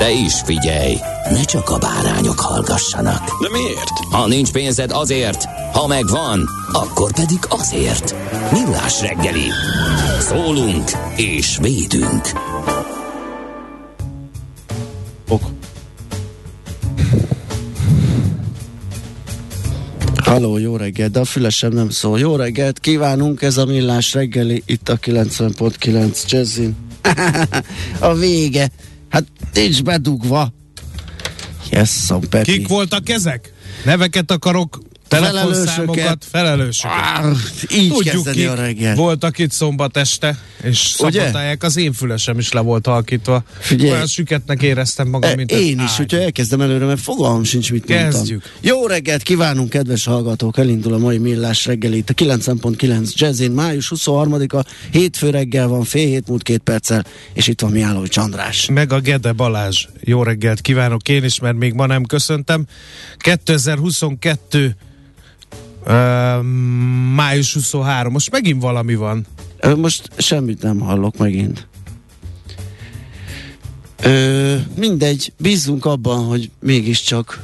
De is figyelj, ne csak a bárányok hallgassanak. De miért? Ha nincs pénzed azért, ha megvan, akkor pedig azért. Millás reggeli. Szólunk és védünk. Ok. Halló, jó reggelt, de a fülesem nem szól. Jó reggelt kívánunk, ez a millás reggeli, itt a 90.9 Jazzin. a vége. Hát nincs bedugva. Jesszom, Peti. Kik voltak ezek? Neveket akarok, telefonszámokat, felelősöket. Ah, így Tudjuk kezdeni a reggel. voltak itt szombat este, és szabotálják, az én fülesem is le volt halkítva. Figyelj. Olyan süketnek éreztem magam, E, mint Én is, ágy. hogyha elkezdem előre, mert fogalmam sincs, mit Kezdjük. mondtam. Jó reggelt kívánunk, kedves hallgatók! Elindul a mai millás reggel itt a 9.9 Jazzin. Május 23-a, hétfő reggel van, fél hét múlt két perccel, és itt van Mihálovics András. Meg a Gede Balázs. Jó reggelt kívánok én is, mert még ma nem köszöntem. 2022 uh, május 23. Most megint valami van. Most semmit nem hallok megint. Ö, mindegy, bízzunk abban, hogy mégiscsak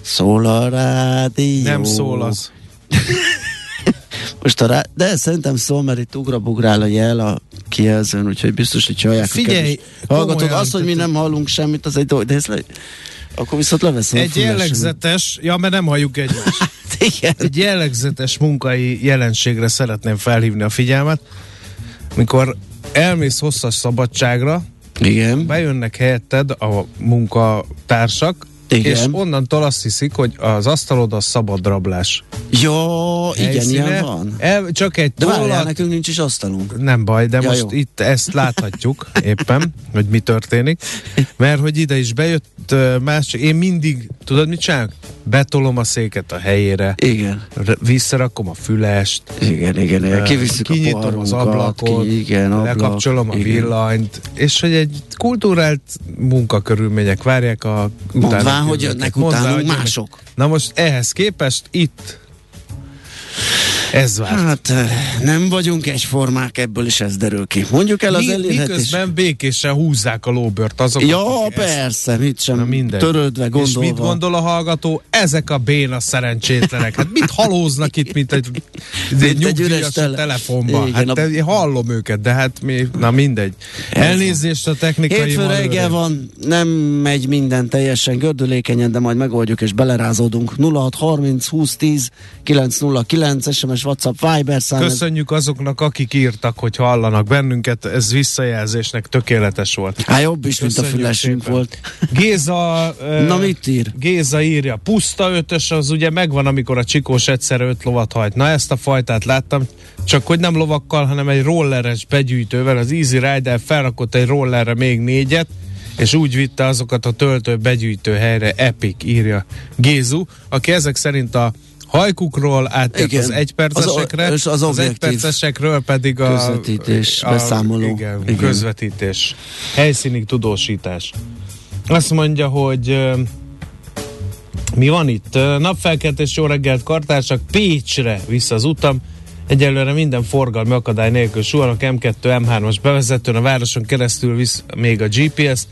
szól a rádió. Nem szól az. Most a rá... De szerintem szól, mert itt ugrabugrál a jel a kijelzőn, úgyhogy biztos, hogy csalják. Figyelj, Hallgatók, azt, hogy mi nem hallunk semmit, az egy dolog, de ez le... Akkor viszont leveszem Egy jellegzetes, ja, mert nem halljuk egymást. Igen. Egy jellegzetes munkai jelenségre szeretném felhívni a figyelmet. Mikor elmész hosszas szabadságra, Igen. bejönnek helyetted a munkatársak, Igen. és onnantól azt hiszik, hogy az asztalod a szabad rablás. Jó, igen, helyszíne. ilyen van. El, csak egy De várjál, tollat, nekünk nincs is asztalunk. nem baj, de Ja, most jó. itt ezt láthatjuk éppen, hogy mi történik, mert hogy ide is bejött más, én mindig, tudod mit csinálok? Betolom a széket a helyére, Igen. visszarakom a fülest, Igen, igen, igen. Kivisszük a kinyitom az poharunkat, ablakot, ki, igen, ablak, lekapcsolom a igen. villanyt, és hogy egy kultúrált munkakörülmények várják a Mondván, utána hogy jönnek utánunk jönnek. mások. Na most ehhez képest itt ez vár. Hát nem vagyunk egyformák, ebből is ez derül ki. Mondjuk el az Mi, elérhetés. miközben békésen húzzák a lóbört azok, Ja, akik ezt- persze, mit sem Na mindegy. törődve, És gondolva. mit gondol a hallgató? Ezek a béna szerencsétlenek. Hát mit halóznak itt, mint egy, egy, egy üres tele- telefonban? Igen, Hát a- én hallom őket, de hát mi, na mindegy. Elnézést a technikai Hétfő reggel van, nem megy minden teljesen gördülékenyen, de majd megoldjuk és belerázódunk. 0630 20 10 909 SMS, WhatsApp, Viber szám. Köszönjük azoknak, akik írtak, hogy hallanak bennünket, ez visszajelzésnek tökéletes volt. Hát jobb is, mint a Köszönjük fülesünk szépen. volt. Géza, Na mit ír? Géza írja, puszta ötös, az ugye megvan, amikor a csikós egyszer öt lovat hajt. Na ezt a fajtát láttam, csak hogy nem lovakkal, hanem egy rolleres begyűjtővel, az Easy Rider felrakott egy rollerre még négyet, és úgy vitte azokat a töltő begyűjtő helyre, Epic írja Gézu, aki ezek szerint a hajkukról áttért Igen. az egypercesekre, Az- és az az egypercesekről pedig a közvetítés, beszámoló. Igen, Igen. közvetítés, helyszínig tudósítás. Azt mondja, hogy mi van itt? Napfelkeltés, jó reggelt, kartársak, Pécsre vissza az utam. Egyelőre minden forgalmi akadály nélkül suhanok M2, M3-as bevezetőn, a városon keresztül visz még a GPS.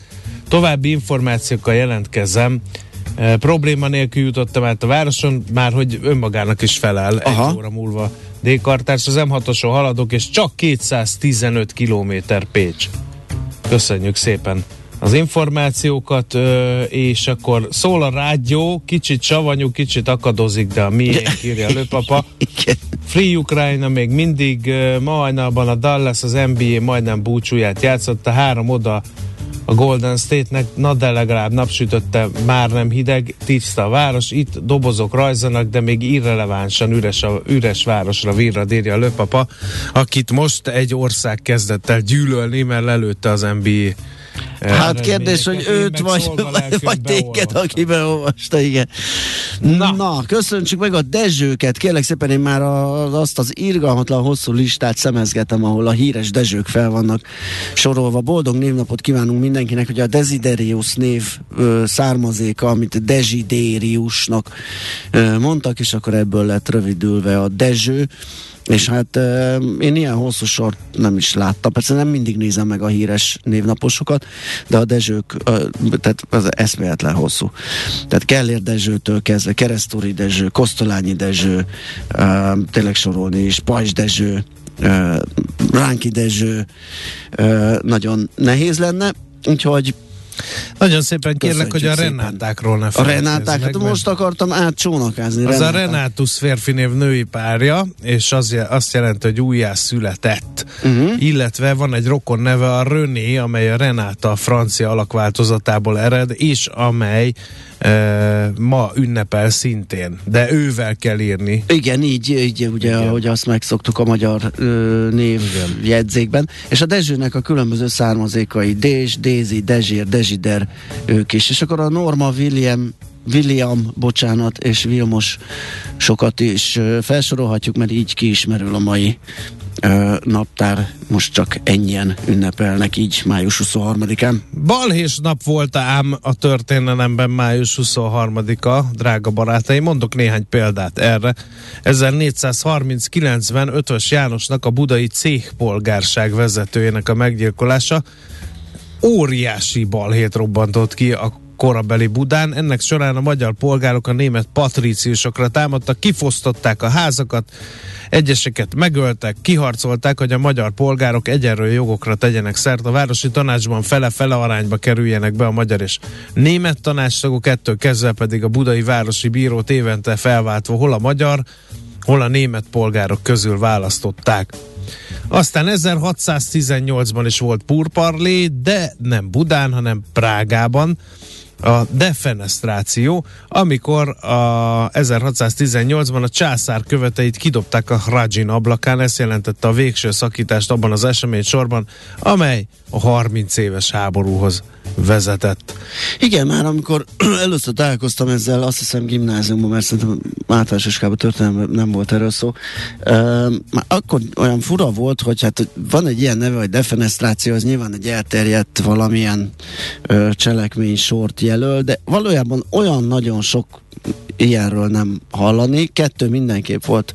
További információkkal jelentkezem. E, probléma nélkül jutottam át a városon, már hogy önmagának is felel Aha. egy óra múlva. D-kartárs, az M6-oson haladok, és csak 215 km Pécs. Köszönjük szépen az információkat, ö, és akkor szól a rádió, kicsit savanyú, kicsit akadozik, de a miénk írja lőpapa. Free Ukrajna még mindig, ö, ma hajnalban a Dallas az NBA majdnem búcsúját játszott, a három oda a Golden State-nek, na de legalább napsütötte, már nem hideg, tiszta a város, itt dobozok rajzanak, de még irrelevánsan üres, a, üres városra virrad írja a löpapa, akit most egy ország kezdett el gyűlölni, mert lelőtte az NBA Hát kérdés, hogy őt vagy, vagy, vagy téged, aki beolvasta, igen. Na. Na. Na, köszöntsük meg a Dezsőket. Kérlek szépen, én már az, azt az irgalmatlan hosszú listát szemezgetem, ahol a híres Dezsők fel vannak sorolva. Boldog névnapot kívánunk mindenkinek, hogy a Desiderius név ö, származéka, amit Desideriusnak ö, mondtak, és akkor ebből lett rövidülve a Dezső. És hát euh, én ilyen hosszú sort nem is láttam. Persze nem mindig nézem meg a híres névnaposokat, de a Dezsők, tehát az eszméletlen hosszú. Tehát Kellér Dezsőtől kezdve, Keresztúri Dezső, Kosztolányi Dezső, uh, tényleg sorolni is, Pajzs Dezső, Ránki Dezső, nagyon nehéz lenne, úgyhogy Nagyon szépen kérlek, hogy a Köszönjük szépen. Renátákról ne a Renáták, hát most akartam átcsónakázni. Az a Renáták. Renátus férfi név női párja, és az, azt jelenti, hogy újjá született. Mhm. Uh-huh. Illetve van egy rokon neve a René, amely a Renáta a francia alakváltozatából ered, és amely e, ma ünnepel szintén. De ővel kell írni. Igen, így, így ugye, Igen. Igen. ahogy azt megszoktuk a magyar ö, névjegyzékben. És a Dezsőnek a különböző származékai Dézs, Dézi, Dezsír, Dezsider, ők is. És akkor a Norma William William, bocsánat, és Vilmos sokat is felsorolhatjuk, mert így kiismerül a mai ö, naptár. Most csak ennyien ünnepelnek így május 23-án. Balhés nap volt ám a történelemben május 23-a, drága barátaim. Mondok néhány példát erre. 1439-ben Ötvös Jánosnak a budai céhpolgárság vezetőjének a meggyilkolása óriási balhét robbantott ki a korabeli Budán. Ennek során a magyar polgárok a német patríciusokra támadtak, kifosztották a házakat, egyeseket megöltek, kiharcolták, hogy a magyar polgárok egyenlő jogokra tegyenek szert. A városi tanácsban fele-fele arányba kerüljenek be a magyar és német tanácstagok, ettől kezdve pedig a budai városi bírót évente felváltva hol a magyar, hol a német polgárok közül választották. Aztán 1618-ban is volt purparlé, de nem Budán, hanem Prágában a defenestráció, amikor a 1618-ban a császár követeit kidobták a Hradzsin ablakán, ez jelentette a végső szakítást abban az esemény sorban, amely a 30 éves háborúhoz vezetett. Igen, már amikor először találkoztam ezzel, azt hiszem gimnáziumban, mert szerintem általános iskolában történelem nem volt erről szó, uh, akkor olyan fura volt, hogy hát van egy ilyen neve, hogy defenestráció, az nyilván egy elterjedt valamilyen uh, cselekmény sort jelöl, de valójában olyan nagyon sok ilyenről nem hallani. Kettő mindenképp volt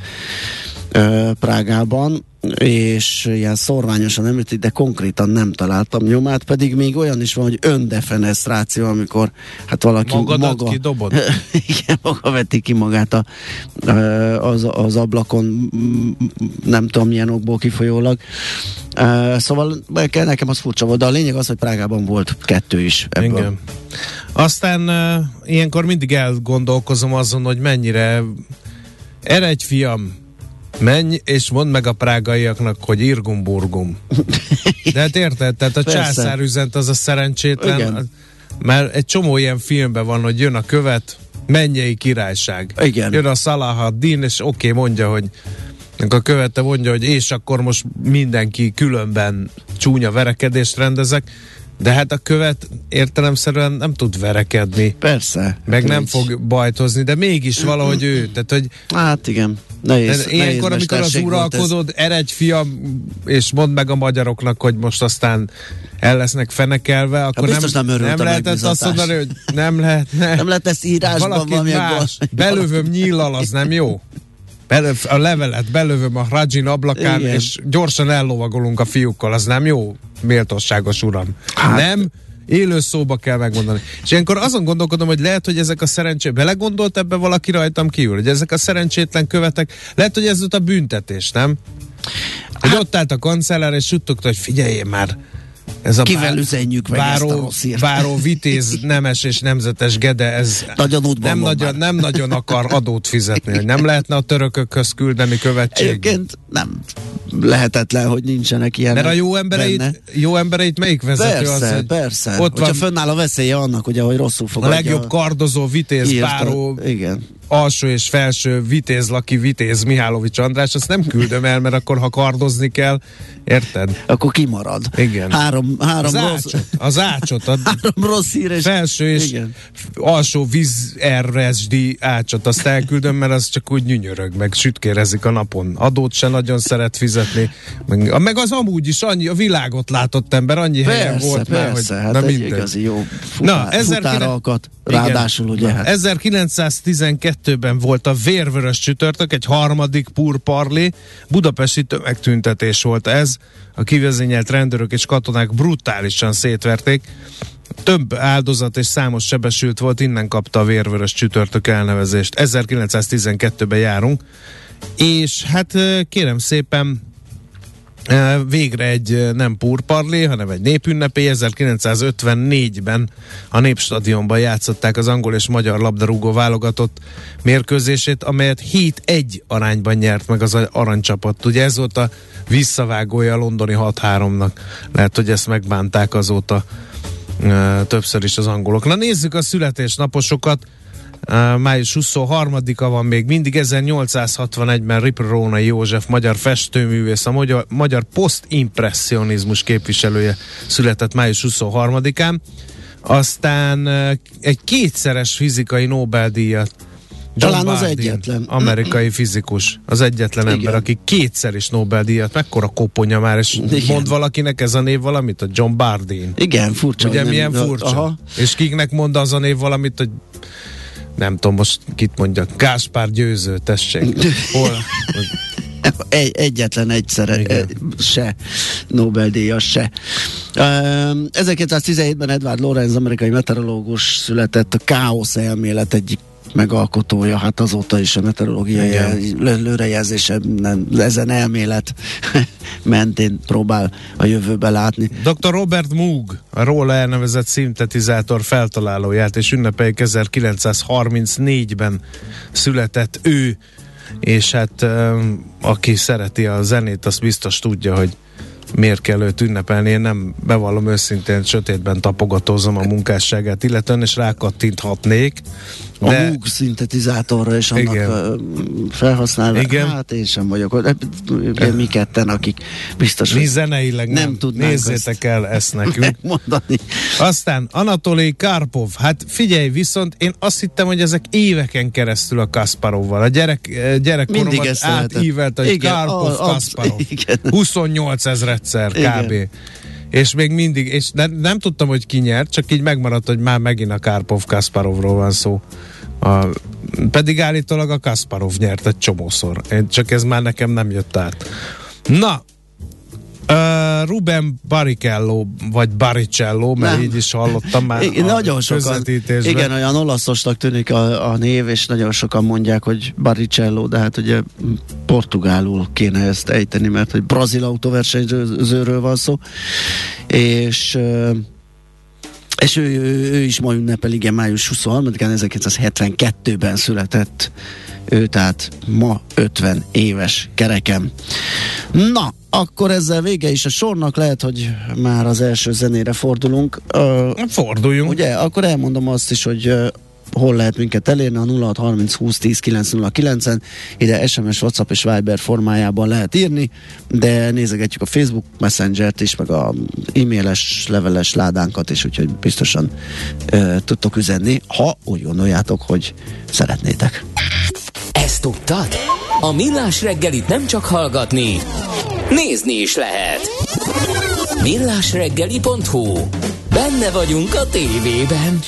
Prágában, és ilyen szorványosan említik, de konkrétan nem találtam nyomát, pedig még olyan is van, hogy öndefenestráció, amikor hát valaki Magadat maga, kidobod? igen, maga veti ki magát a, az, az ablakon, nem tudom milyen okból kifolyólag. Szóval nekem az furcsa volt, de a lényeg az, hogy Prágában volt kettő is ebből. Igen. Aztán ilyenkor mindig elgondolkozom azon, hogy mennyire eredj fiam, menj és mondd meg a prágaiaknak, hogy irgum burgum. De hát érted? Tehát a Persze. császár üzent az a szerencsétlen, Igen. mert egy csomó ilyen filmben van, hogy jön a követ, mennyei királyság. Igen. Jön a Salah ad-Din, és oké, okay, mondja, hogy a követe mondja, hogy és akkor most mindenki különben csúnya verekedést rendezek, de hát a követ értelemszerűen nem tud verekedni, Persze. meg nem Így. fog bajtozni, de mégis valahogy ő, tehát hogy Hát igen. Nehéz, tehát ilyenkor, amikor az uralkodod, eredj fiam, és mondd meg a magyaroknak, hogy most aztán el lesznek fenekelve, akkor biztos nem örült nem a lehetett azt mondani, hogy nem lehet, ne. Nem lehet ezt írásban valamilyen más, belövöm nyíllal, az nem jó. Belöv, a levelet belövöm a Rajin ablakán, Igen. és gyorsan ellovagolunk a fiúkkal, az nem jó, méltóságos uram. Hát- Nem, élő szóba kell megmondani. És ilyenkor azon gondolkodom, hogy lehet, hogy ezek a szerencsé... Belegondolt ebbe valaki rajtam kívül, hogy ezek a szerencsétlen követek, lehet, hogy ez a büntetés, nem? Hogy Hát- ott állt a kancellár, és suttogta, hogy figyeljél már, ez a Kivel bá- üzenjük meg ezt a rossz báró vitéz, nemes és nemzetes Gede, ez Nagyon nem, nagyon, már. nem nagyon akar adót fizetni, hogy nem lehetne a törökökhöz küldeni követség. Egyébként nem lehetetlen, hogy nincsenek ilyenek Mert a jó benne. embereit, jó embereit melyik vezető Persze, az, hogy persze. ott Hogyha van fönnáll a veszélye annak, ugye, hogy rosszul a fogadja. legjobb kardozó, vitéz, írta. báró, Igen. Alsó és felső vitéz Laki, vitéz Mihálovics András, azt nem küldöm el, mert akkor ha kardozni kell, érted? Akkor kimarad. Igen. Három, három Az rossz, ácsot, az ácsot, a három rossz hír, és felső és Igen. alsó víz RSD ácsot, azt elküldöm, mert az csak úgy nyünyörög, meg sütkérezik a napon. Adót se nagyon szeret fizetni. Meg, meg az amúgy is annyi, a világot látott ember, annyi helyen Persze, volt persze, már, hogy hát na egy mindegy. igazi jó futár, Na, 1900 futáralkat. Igen. Ráadásul ugye, Na, hát 1912-ben volt a vérvörös csütörtök, egy harmadik purparli, budapesti tömegtüntetés volt ez, a kivezényelt rendőrök és katonák brutálisan szétverték, több áldozat és számos sebesült volt, innen kapta a vérvörös csütörtök elnevezést. 1912-ben járunk, és hát kérem szépen, Végre egy nem purparlé, hanem egy népünnepé. 1954-ben a Népstadionban játszották az angol és magyar labdarúgó válogatott mérkőzését, amelyet 7-1 arányban nyert meg az aranycsapat. Ugye ez volt a visszavágója a londoni 6-3-nak. Lehet, hogy ezt megbánták azóta többször is az angolok. Na nézzük a születésnaposokat. Május 23-a van még mindig, 1861-ben Ripper József, magyar festőművész, a magyar, magyar posztimpressionizmus képviselője született május 23-án. Aztán egy kétszeres fizikai Nobel-díjat John Talán az Bardeen, egyetlen. Amerikai fizikus. Az egyetlen Igen. ember, aki kétszer is Nobel-díjat, mekkora koponya már, és Igen. mond valakinek ez a név valamit, a John Bardeen. igen, furcsa. Ugye hogy nem- milyen furcsa? Aha. És kiknek mond az a név valamit, hogy nem tudom most kit mondjak, Gáspár Győző, tessék. Hol? Egy, egyetlen egyszer Igen. eh, se Nobel-díjas se. Um, 1917-ben Edward Lorenz, amerikai meteorológus született, a káosz elmélet egyik megalkotója, hát azóta is a meteorológiai Igen. el- lő- lőrejelzése nem, ezen elmélet mentén próbál a jövőbe látni. Dr. Robert Moog, a róla elnevezett szintetizátor feltalálóját, és ünnepeljük 1934-ben született ő, és hát aki szereti a zenét, az biztos tudja, hogy miért kell őt ünnepelni. Én nem bevallom őszintén, sötétben tapogatózom a munkásságát, illetően és rákattinthatnék. A De Moog szintetizátorra és annak Igen. felhasználva. Igen. Hát én sem vagyok. ott. Ugye mi ketten, akik biztos, mi zeneileg nem, Nem tudnánk Nézzétek ezt el ezt nekünk. mondani. Aztán Anatoli Karpov. Hát figyelj, viszont én azt hittem, hogy ezek éveken keresztül a Kasparovval. A gyerek, gyerekkoromat átívelt, hogy Igen, Karpov, a- a- Kasparov. igen. 28 ezredszer kb. Igen. És még mindig, és nem, nem tudtam, hogy ki nyert, csak így megmaradt, hogy már megint a Karpov Kasparovról van szó. A, pedig állítólag a Kasparov nyert egy csomószor. Én, csak ez már nekem nem jött át. Na, Uh, Ruben Baricello, vagy Baricello, mert Nem. így is hallottam már Igen, nagyon sokan, igen, olyan olaszosnak tűnik a, a név, és nagyon sokan mondják, hogy Baricello, de hát ugye portugálul kéne ezt ejteni, mert hogy brazil autóversenyzőről van szó, és és ő, ő, ő is ma ünnepel, igen, május 23-án, 1972-ben született ő, tehát ma 50 éves kerekem. Na, akkor ezzel vége is a sornak, lehet, hogy már az első zenére fordulunk. Forduljunk. Ugye, akkor elmondom azt is, hogy hol lehet minket elérni, a 0630 20 10 909-en, ide SMS, WhatsApp és Viber formájában lehet írni, de nézegetjük a Facebook Messenger-t is, meg a e-mailes, leveles ládánkat is, úgyhogy biztosan uh, tudtok üzenni, ha úgy gondoljátok, hogy szeretnétek. Ezt tudtad? A Millás reggelit nem csak hallgatni, nézni is lehet. Millásreggeli.hu Benne vagyunk a tévében.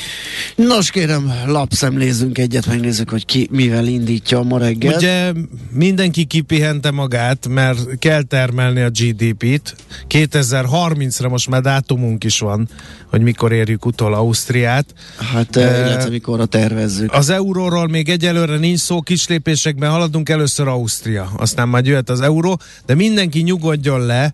Nos kérem, lapszemlézzünk egyet, megnézzük, hogy ki mivel indítja ma reggel. Ugye mindenki kipihente magát, mert kell termelni a GDP-t. 2030-ra most már dátumunk is van, hogy mikor érjük utol Ausztriát. Hát, uh, illetve mikorra tervezzük. Az euróról még egyelőre nincs szó, kis lépésekben haladunk, először Ausztria, aztán majd jöhet az euró, de mindenki nyugodjon le,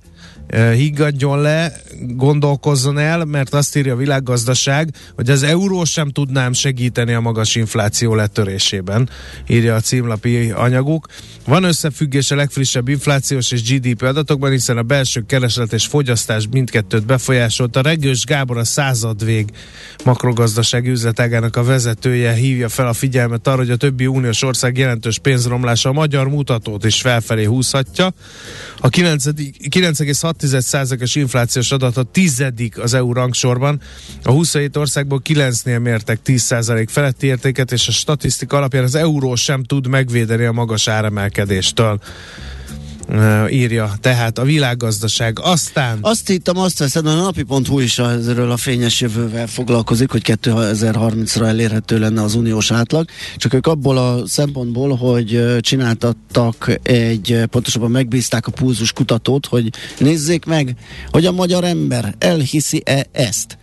higgadjon le, gondolkozzon el, mert azt írja a világgazdaság, hogy az euró sem tudnám segíteni a magas infláció letörésében, írja a címlapi anyaguk. Van összefüggés a legfrissebb inflációs és GDP adatokban, hiszen a belső kereslet és fogyasztás mindkettőt befolyásolta. Regős Gábor a századvég makrogazdasági üzletágának a vezetője hívja fel a figyelmet arra, hogy a többi uniós ország jelentős pénzromlása a magyar mutatót is felfelé húzhatja. A 9,6%-os inflációs adat a tizedik az EU rangsorban. A 27 országból 9-nél mértek 10% feletti értéket, és a statisztika alapján az euró sem tud megvédeni a magas áremelkedéstől írja, tehát a világgazdaság. Aztán... Azt hittem, azt veszed, a napi.hu is ezzel a fényes jövővel foglalkozik, hogy 2030-ra elérhető lenne az uniós átlag, csak ők abból a szempontból, hogy csináltattak egy, pontosabban megbízták a pulzus kutatót, hogy nézzék meg, hogy a magyar ember elhiszi-e ezt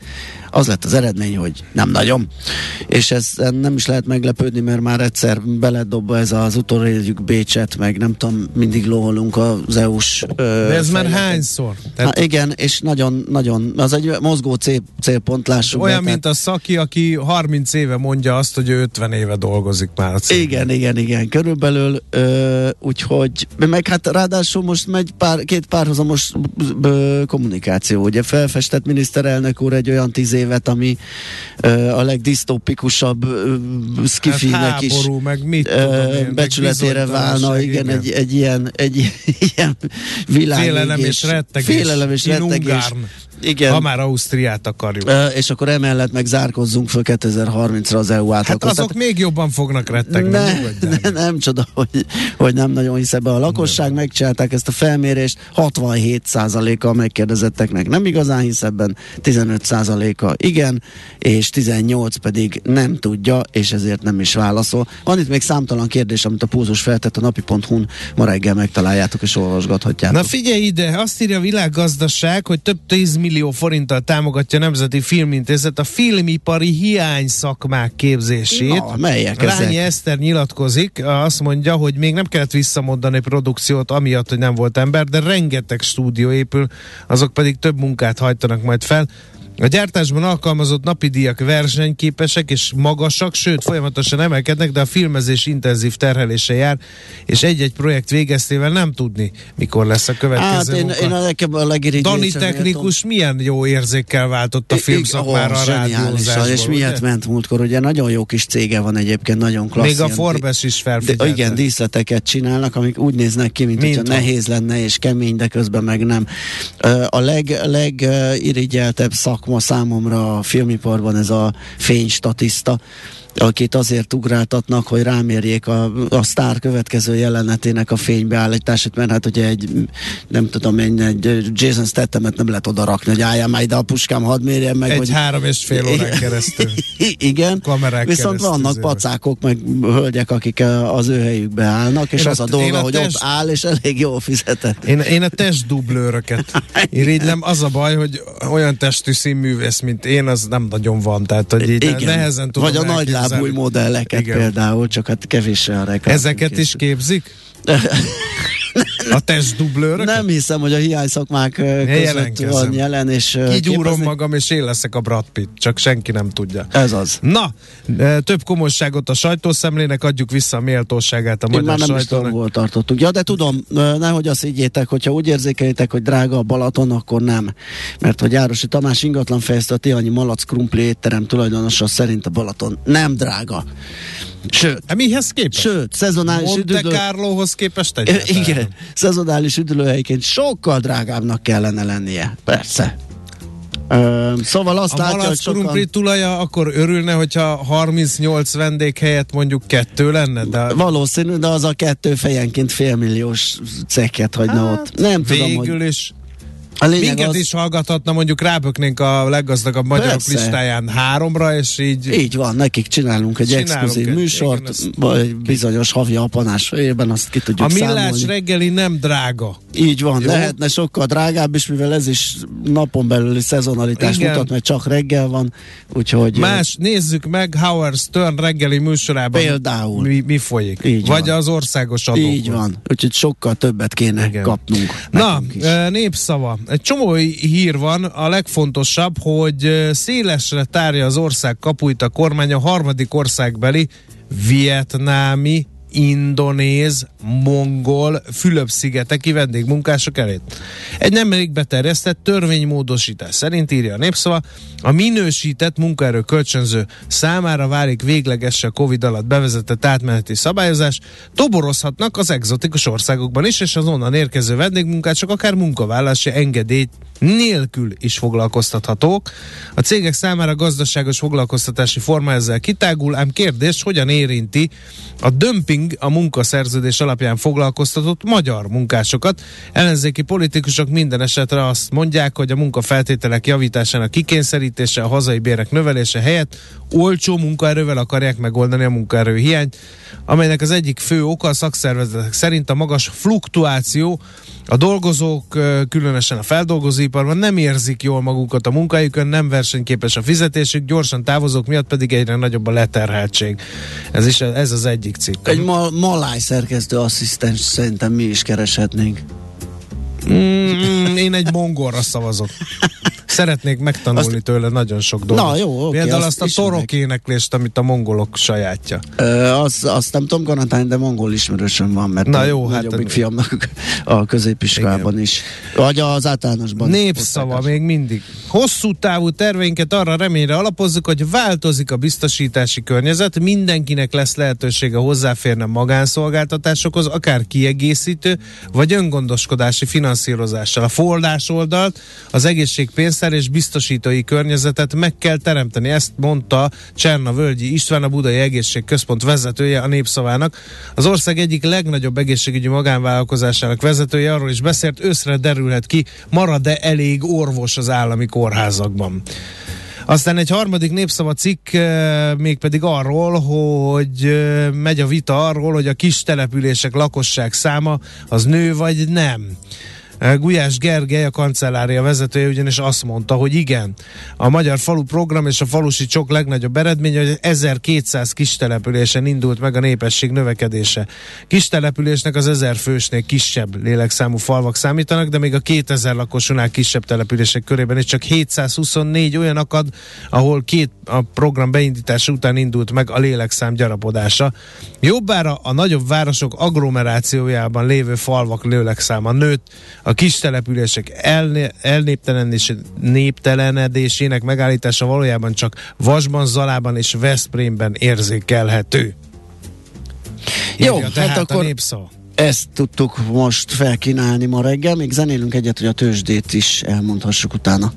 az lett az eredmény, hogy nem nagyon. És ez nem is lehet meglepődni, mert már egyszer beledobva ez az utoréljük Bécset, meg nem tudom, mindig loholunk az EU-s... De ez már hányszor? Tehát... Há, igen, és nagyon, nagyon, az egy mozgó cél, célpont, lássuk Olyan, be, mint tehát... a Szaki, aki 30 éve mondja azt, hogy ő 50 éve dolgozik már a cégben. Igen, igen, igen, körülbelül, ö, úgyhogy, meg hát ráadásul most megy pár, két párhuzamos ö, kommunikáció, ugye felfestett miniszterelnök úr egy olyan tíz évet, ami ö, a legdisztópikusabb skifinek hát is meg mit ö, én, becsületére válna, igen, igen. Egy, egy ilyen, egy ilyen világ. Félelem és rettegés. Félelem és rettegés. Igen. Ha már Ausztriát akarjuk. E, és akkor emellett meg zárkozzunk föl 2030-ra az EU átlaghoz. Hát azok Tehát, még jobban fognak rettegni. Ne, ne, nem csoda, hogy, hogy nem nagyon hisz ebbe a lakosság. Nem. Megcsinálták ezt a felmérést. 67%-a megkérdezetteknek nem igazán hisz ebben, 15%-a igen, és 18 pedig nem tudja, és ezért nem is válaszol. Van itt még számtalan kérdés, amit a púzus feltett a napi.hu-n ma reggel megtaláljátok és olvasgathatjátok. Na figyelj ide, azt írja a világgazdaság, hogy több 10 millió forinttal támogatja a Nemzeti Filmintézet a filmipari hiány szakmák képzését. Na, melyek Rányi ezek? Eszter nyilatkozik, azt mondja, hogy még nem kellett visszamondani produkciót, amiatt, hogy nem volt ember, de rengeteg stúdió épül, azok pedig több munkát hajtanak majd fel. A gyártásban alkalmazott napi díjak versenyképesek és magasak, sőt folyamatosan emelkednek, de a filmezés intenzív terhelése jár, és egy-egy projekt végeztével nem tudni, mikor lesz a következő hát, én, én a, nekem a Dani technikus milyen jó érzékkel váltott a filmszakmára a rádiózásból. És miért ment múltkor, ugye nagyon jó kis cége van egyébként, nagyon klassz. Még a Forbes is felfigyelte. Igen, díszleteket csinálnak, amik úgy néznek ki, mint, mint hogyha nehéz lenne és kemény, de közben meg nem. A leg, legirigyeltebb szak szakma számomra a filmiparban ez a fénystatiszta, akit azért ugráltatnak, hogy rámérjék a, a sztár következő jelenetének a fénybeállítását, mert hát ugye egy, nem tudom én, egy Jason Stathamet nem lehet oda rakni, hogy álljál már ide a puskám, hadd mérjem meg. Egy hogy... három és fél órán keresztül. Igen, Kamerák viszont vannak zéve. pacákok, meg hölgyek, akik az ő helyükbe állnak, és én az a, a dolga, a hogy test... ott áll, és elég jól fizetett. Én, én a testdublőröket irigylem, az a baj, hogy olyan testű színművész, mint én, az nem nagyon van, tehát hogy így Igen. nehezen tudom Vagy a nagy új modelleket Igen. például, csak hát kevés a reklám. Ezeket is képzik? A testdublőrök? Nem hiszem, hogy a hiány szakmák között van jelen. És Kigyúrom képezni... magam, és én leszek a Brad Pitt, csak senki nem tudja. Ez az. Na, több komolyságot a sajtószemlének, adjuk vissza a méltóságát a én magyar már nem sajtónak. Is tartottuk. Ja, de tudom, nehogy azt higgyétek, hogyha úgy érzékelitek, hogy drága a Balaton, akkor nem. Mert hogy Járosi Tamás ingatlan fejezte a Tihanyi Malac Krumpli étterem tulajdonosa szerint a Balaton nem drága. Sőt. Hát mihez képest? Sőt, szezonális Monte üdülő... Carlohoz képest egyáltalán. Igen, szezonális üdülőhelyként sokkal drágábbnak kellene lennie. Persze. Ö, szóval azt a látja, hogy sokan... tulaja akkor örülne, hogyha 38 vendég helyett mondjuk kettő lenne? De... Valószínű, de az a kettő fejenként félmilliós cekket hagyna hát, ott. Nem végül tudom, hogy... is. A Minket az... is hallgathatna, mondjuk ráböknénk a leggazdagabb magyarok Persze. listáján háromra, és így... Így van, nekik csinálunk egy csinálunk exkluzív egy, műsort, igen, vagy bizonyos havi apanás fejében, azt ki tudjuk A millás számolni. reggeli nem drága. Így van, Jó? lehetne sokkal drágább is, mivel ez is napon belüli szezonalitás igen. mutat, mert csak reggel van, úgyhogy... Más, nézzük meg Howard Stern reggeli műsorában. Például. Mi, mi folyik. Így vagy van. az országos adókon. Így van, úgyhogy sokkal többet kéne igen. kapnunk. Na, is. népszava egy csomó hír van, a legfontosabb, hogy szélesre tárja az ország kapuit a kormány a harmadik országbeli vietnámi indonéz, mongol, Fülöp-szigeteki vendégmunkások elé. Egy nemrég beterjesztett törvénymódosítás szerint írja a népszava, a minősített munkaerő kölcsönző számára válik végleges a Covid alatt bevezetett átmeneti szabályozás, toborozhatnak az egzotikus országokban is, és az onnan érkező vendégmunkások akár munkavállalási engedélyt nélkül is foglalkoztathatók. A cégek számára gazdaságos foglalkoztatási forma ezzel kitágul, ám kérdés, hogyan érinti a dömping a munkaszerződés alapján foglalkoztatott magyar munkásokat. Ellenzéki politikusok minden esetre azt mondják, hogy a munkafeltételek javításának kikényszerítése, a hazai bérek növelése helyett olcsó munkaerővel akarják megoldani a munkaerő hiányt, amelynek az egyik fő oka a szakszervezetek szerint a magas fluktuáció a dolgozók, különösen a feldolgozóiparban nem érzik jól magukat a munkájukon, nem versenyképes a fizetésük, gyorsan távozók miatt pedig egyre nagyobb a leterheltség. Ez is ez az egyik cikk. Egy ma- maláj szerkesztő asszisztens szerintem mi is kereshetnénk. Mm, én egy mongolra szavazok. Szeretnék megtanulni azt... tőle nagyon sok dolgot. Na jó, oké. Például azt, azt a torok éneklést, amit a mongolok sajátja. Ö, az, azt nem tudom garantálni, de mongol ismerősöm van, mert Na a jó, hát nagyobbik fiamnak a középiskolában Igen. is. Vagy az általánosban. Népszava még mindig. Hosszú távú terveinket arra reményre alapozzuk, hogy változik a biztosítási környezet, mindenkinek lesz lehetősége hozzáférni a magánszolgáltatásokhoz, akár kiegészítő, vagy öngondoskodási finanszírozással. A fordás oldalt az egészségpénztár rendszer és biztosítói környezetet meg kell teremteni. Ezt mondta Cserna Völgyi István, a Budai Egészségközpont vezetője a népszavának. Az ország egyik legnagyobb egészségügyi magánvállalkozásának vezetője arról is beszélt, őszre derülhet ki, marad-e elég orvos az állami kórházakban. Aztán egy harmadik népszava cikk eh, mégpedig arról, hogy eh, megy a vita arról, hogy a kis települések lakosság száma az nő vagy nem. Eh, Gulyás Gergely, a kancellária vezetője ugyanis azt mondta, hogy igen, a Magyar Falu Program és a Falusi Csok legnagyobb eredménye, hogy 1200 kistelepülésen indult meg a népesség növekedése. Kistelepülésnek az 1000 fősnél kisebb lélekszámú falvak számítanak, de még a 2000 lakosúnál kisebb települések körében is csak 724 olyan akad, ahol két a program beindítása után indult meg a lélekszám gyarapodása. Jobbára a nagyobb városok agglomerációjában lévő falvak lélekszáma nőtt, a kis települések el, elnéptelenedésének megállítása valójában csak Vasban, Zalában és Veszprémben érzékelhető. Jó, Írja, hát akkor népszava. ezt tudtuk most felkínálni ma reggel, még zenélünk egyet, hogy a tőzsdét is elmondhassuk utána.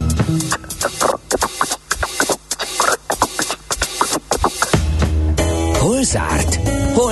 Hol zárt?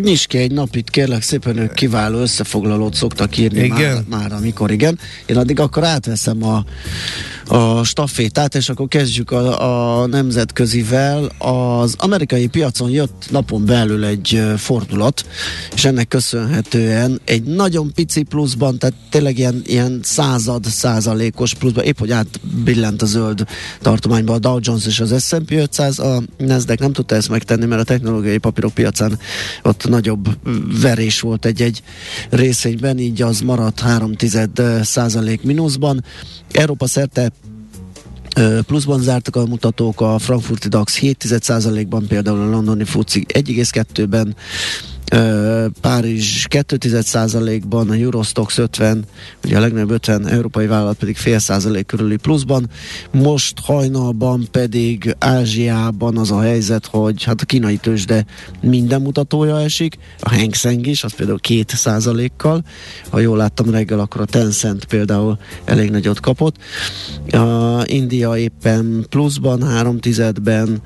Nyis ki egy napit, kérlek szépen, ők kiváló összefoglalót szoktak írni igen. Már, már, amikor igen. Én addig akkor átveszem a, a stafétát, és akkor kezdjük a, a nemzetközivel. Az amerikai piacon jött napon belül egy fordulat, és ennek köszönhetően egy nagyon pici pluszban, tehát tényleg ilyen, ilyen század százalékos pluszban, épp hogy átbillent a zöld tartományba a Dow Jones és az S&P 500, a Nasdaq nem tudta ezt megtenni, mert a technológiai papírok piacán ott nagyobb verés volt egy-egy részényben, így az maradt 3 százalék mínuszban. Európa szerte pluszban zártak a mutatók, a frankfurti DAX 7%-ban, például a londoni FUCI 1,2-ben, Párizs 2,1%-ban, a Eurostox 50, ugye a legnagyobb 50 európai vállalat pedig fél százalék körüli pluszban. Most hajnalban pedig Ázsiában az a helyzet, hogy hát a kínai tőzsde minden mutatója esik, a Hang Seng is, az például 2 százalékkal, ha jól láttam reggel, akkor a Tencent például elég nagyot kapott. A India éppen pluszban, 3 tizedben,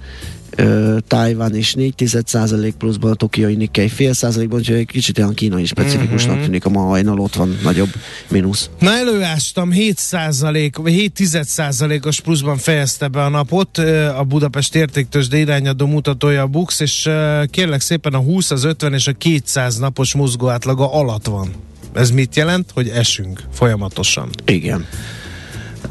Tájván is 4 pluszban, a Tokiai Nikkei fél százalékban, úgyhogy egy kicsit olyan kínai specifikusnak uh-huh. tűnik a ma hajnal, ott van nagyobb mínusz. Na előástam 7 százalék, vagy 7 százalékos pluszban fejezte be a napot a Budapest értéktősde irányadó mutatója a Bux, és kérlek szépen a 20, az 50 és a 200 napos mozgóátlaga alatt van. Ez mit jelent? Hogy esünk folyamatosan. Igen.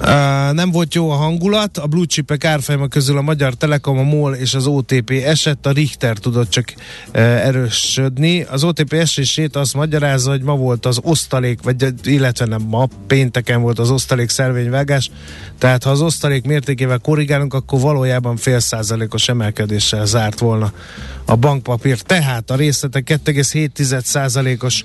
Uh, nem volt jó a hangulat, a blue chipek árfolyama közül a Magyar Telekom, a MOL és az OTP esett, a Richter tudott csak uh, erősödni. Az OTP esését azt magyarázza, hogy ma volt az osztalék, vagy illetve nem ma, pénteken volt az osztalék szervényvágás, tehát ha az osztalék mértékével korrigálunk, akkor valójában fél százalékos emelkedéssel zárt volna a bankpapír. Tehát a részletek 2,7 százalékos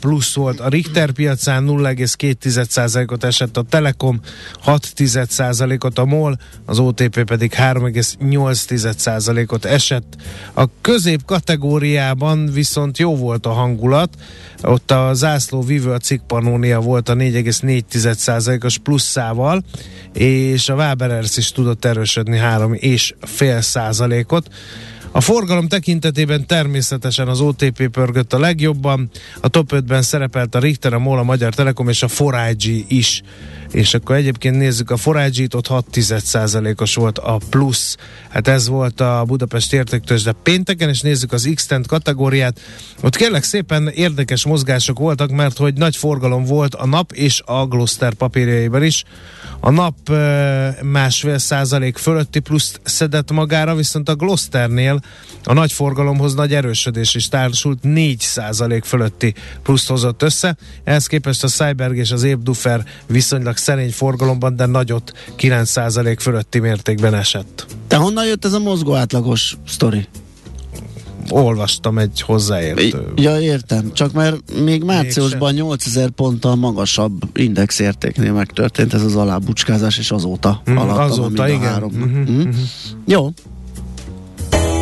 plusz volt. A Richter piacán 0,2%-ot esett a Telekom, 6%-ot a MOL, az OTP pedig 3,8%-ot esett. A közép kategóriában viszont jó volt a hangulat, ott a zászló vívő a cikkpanónia volt a 4,4%-os pluszával, és a Waberers is tudott erősödni 3,5 százalékot. A forgalom tekintetében természetesen az OTP pörgött a legjobban, a top 5-ben szerepelt a Richter, a MOL, a Magyar Telekom és a 4 is. És akkor egyébként nézzük a 4 ott 6 os volt a plusz. Hát ez volt a Budapest értéktős, de pénteken, és nézzük az x kategóriát. Ott kérlek szépen érdekes mozgások voltak, mert hogy nagy forgalom volt a nap és a Gloster papírjaiban is. A nap másfél százalék fölötti pluszt szedett magára, viszont a Glosternél a nagy forgalomhoz nagy erősödés is társult, 4 százalék fölötti pluszt hozott össze. Ehhez képest a Cyberg és az Ébdufer viszonylag szerény forgalomban, de nagyot 9 százalék fölötti mértékben esett. Te honnan jött ez a mozgó átlagos sztori? olvastam egy hozzáértő. Ja, értem. Csak mert még márciusban 8000 ponttal magasabb indexértéknél megtörtént ez az alábucskázás, és azóta mm, alattam, azóta, igen. három. Mm-hmm, mm-hmm. Jó.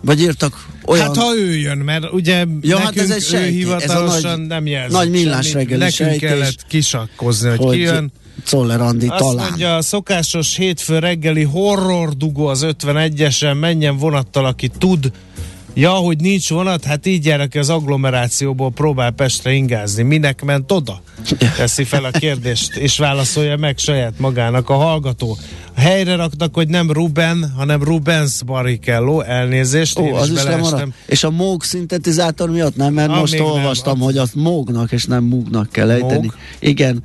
Vagy írtak olyan... Hát ha ő jön, mert ugye ja, hát ez egy ő hivatalosan ez nagy, nem jelzik Nagy millás reggeli Nekünk sejtés, kellett kisakkozni, hogy, hogy ki jön. Czoller Andi Azt talán. mondja, a szokásos hétfő reggeli horror dugó az 51-esen, menjen vonattal, aki tud. Ja, hogy nincs vonat, hát így jár, aki az agglomerációból próbál Pestre ingázni. Minek ment oda? Teszi fel a kérdést, és válaszolja meg saját magának a hallgató helyre raktak, hogy nem Ruben, hanem Rubens Barrichello, elnézést, Ó, az is, is És a Moog szintetizátor miatt nem, mert ah, most olvastam, nem, hogy azt Moognak és nem Moognak kell ejteni. Igen,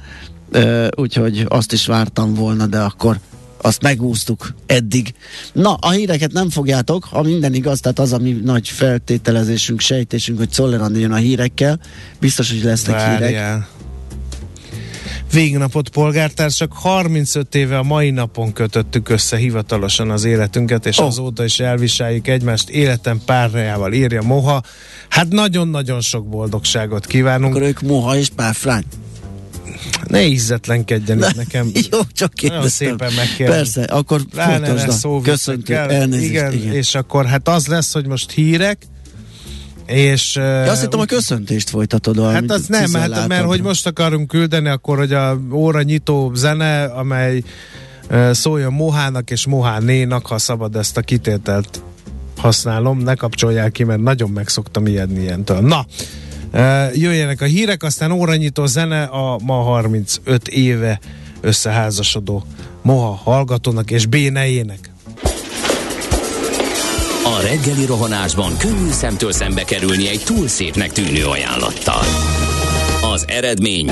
uh, úgyhogy azt is vártam volna, de akkor azt megúsztuk eddig. Na, a híreket nem fogjátok, ha minden igaz, tehát az a mi nagy feltételezésünk, sejtésünk, hogy Czoller jön a hírekkel, biztos, hogy lesznek Várjál. hírek. Végnapot polgártársak, 35 éve a mai napon kötöttük össze hivatalosan az életünket, és oh. azóta is elviseljük egymást életem párjával, írja Moha. Hát nagyon-nagyon sok boldogságot kívánunk. Akkor ők Moha és párfrány. Ne ízzetlenkedjen itt nekem. Jó, csak kérdeztem. szépen megkérdem. Persze, akkor folytasd. Köszöntő, elnézést. Igen, igen, és akkor hát az lesz, hogy most hírek, és, ja, azt hittem a köszöntést folytatod. Hát az nem, hát, mert hogy most akarunk küldeni, akkor hogy a óra nyitó zene, amely szóljon Mohának és Mohánénak, ha szabad ezt a kitételt használom, ne kapcsolják ki, mert nagyon megszoktam ijedni ilyentől. Na, jöjjenek a hírek, aztán óranyitó zene a ma 35 éve összeházasodó Moha hallgatónak és bénejének. A reggeli rohanásban könnyű szemtől szembe kerülni egy túl szépnek tűnő ajánlattal. Az eredmény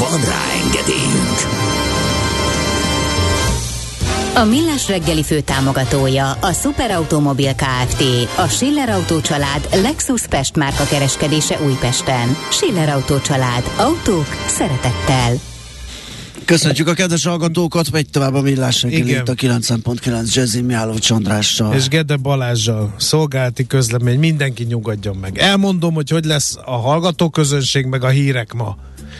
Van rá engedélyünk! A Millás reggeli fő támogatója a Superautomobil KFT, a Schiller Auto család Lexus Pest márka kereskedése Újpesten. Schiller Auto család. Autók szeretettel. Köszönjük a kedves hallgatókat, megy tovább a millás itt a 9.9 Jazzy Miálovics Andrással. És Gede Balázsjal, szolgálati közlemény, mindenki nyugodjon meg. Elmondom, hogy hogy lesz a hallgatóközönség, meg a hírek ma.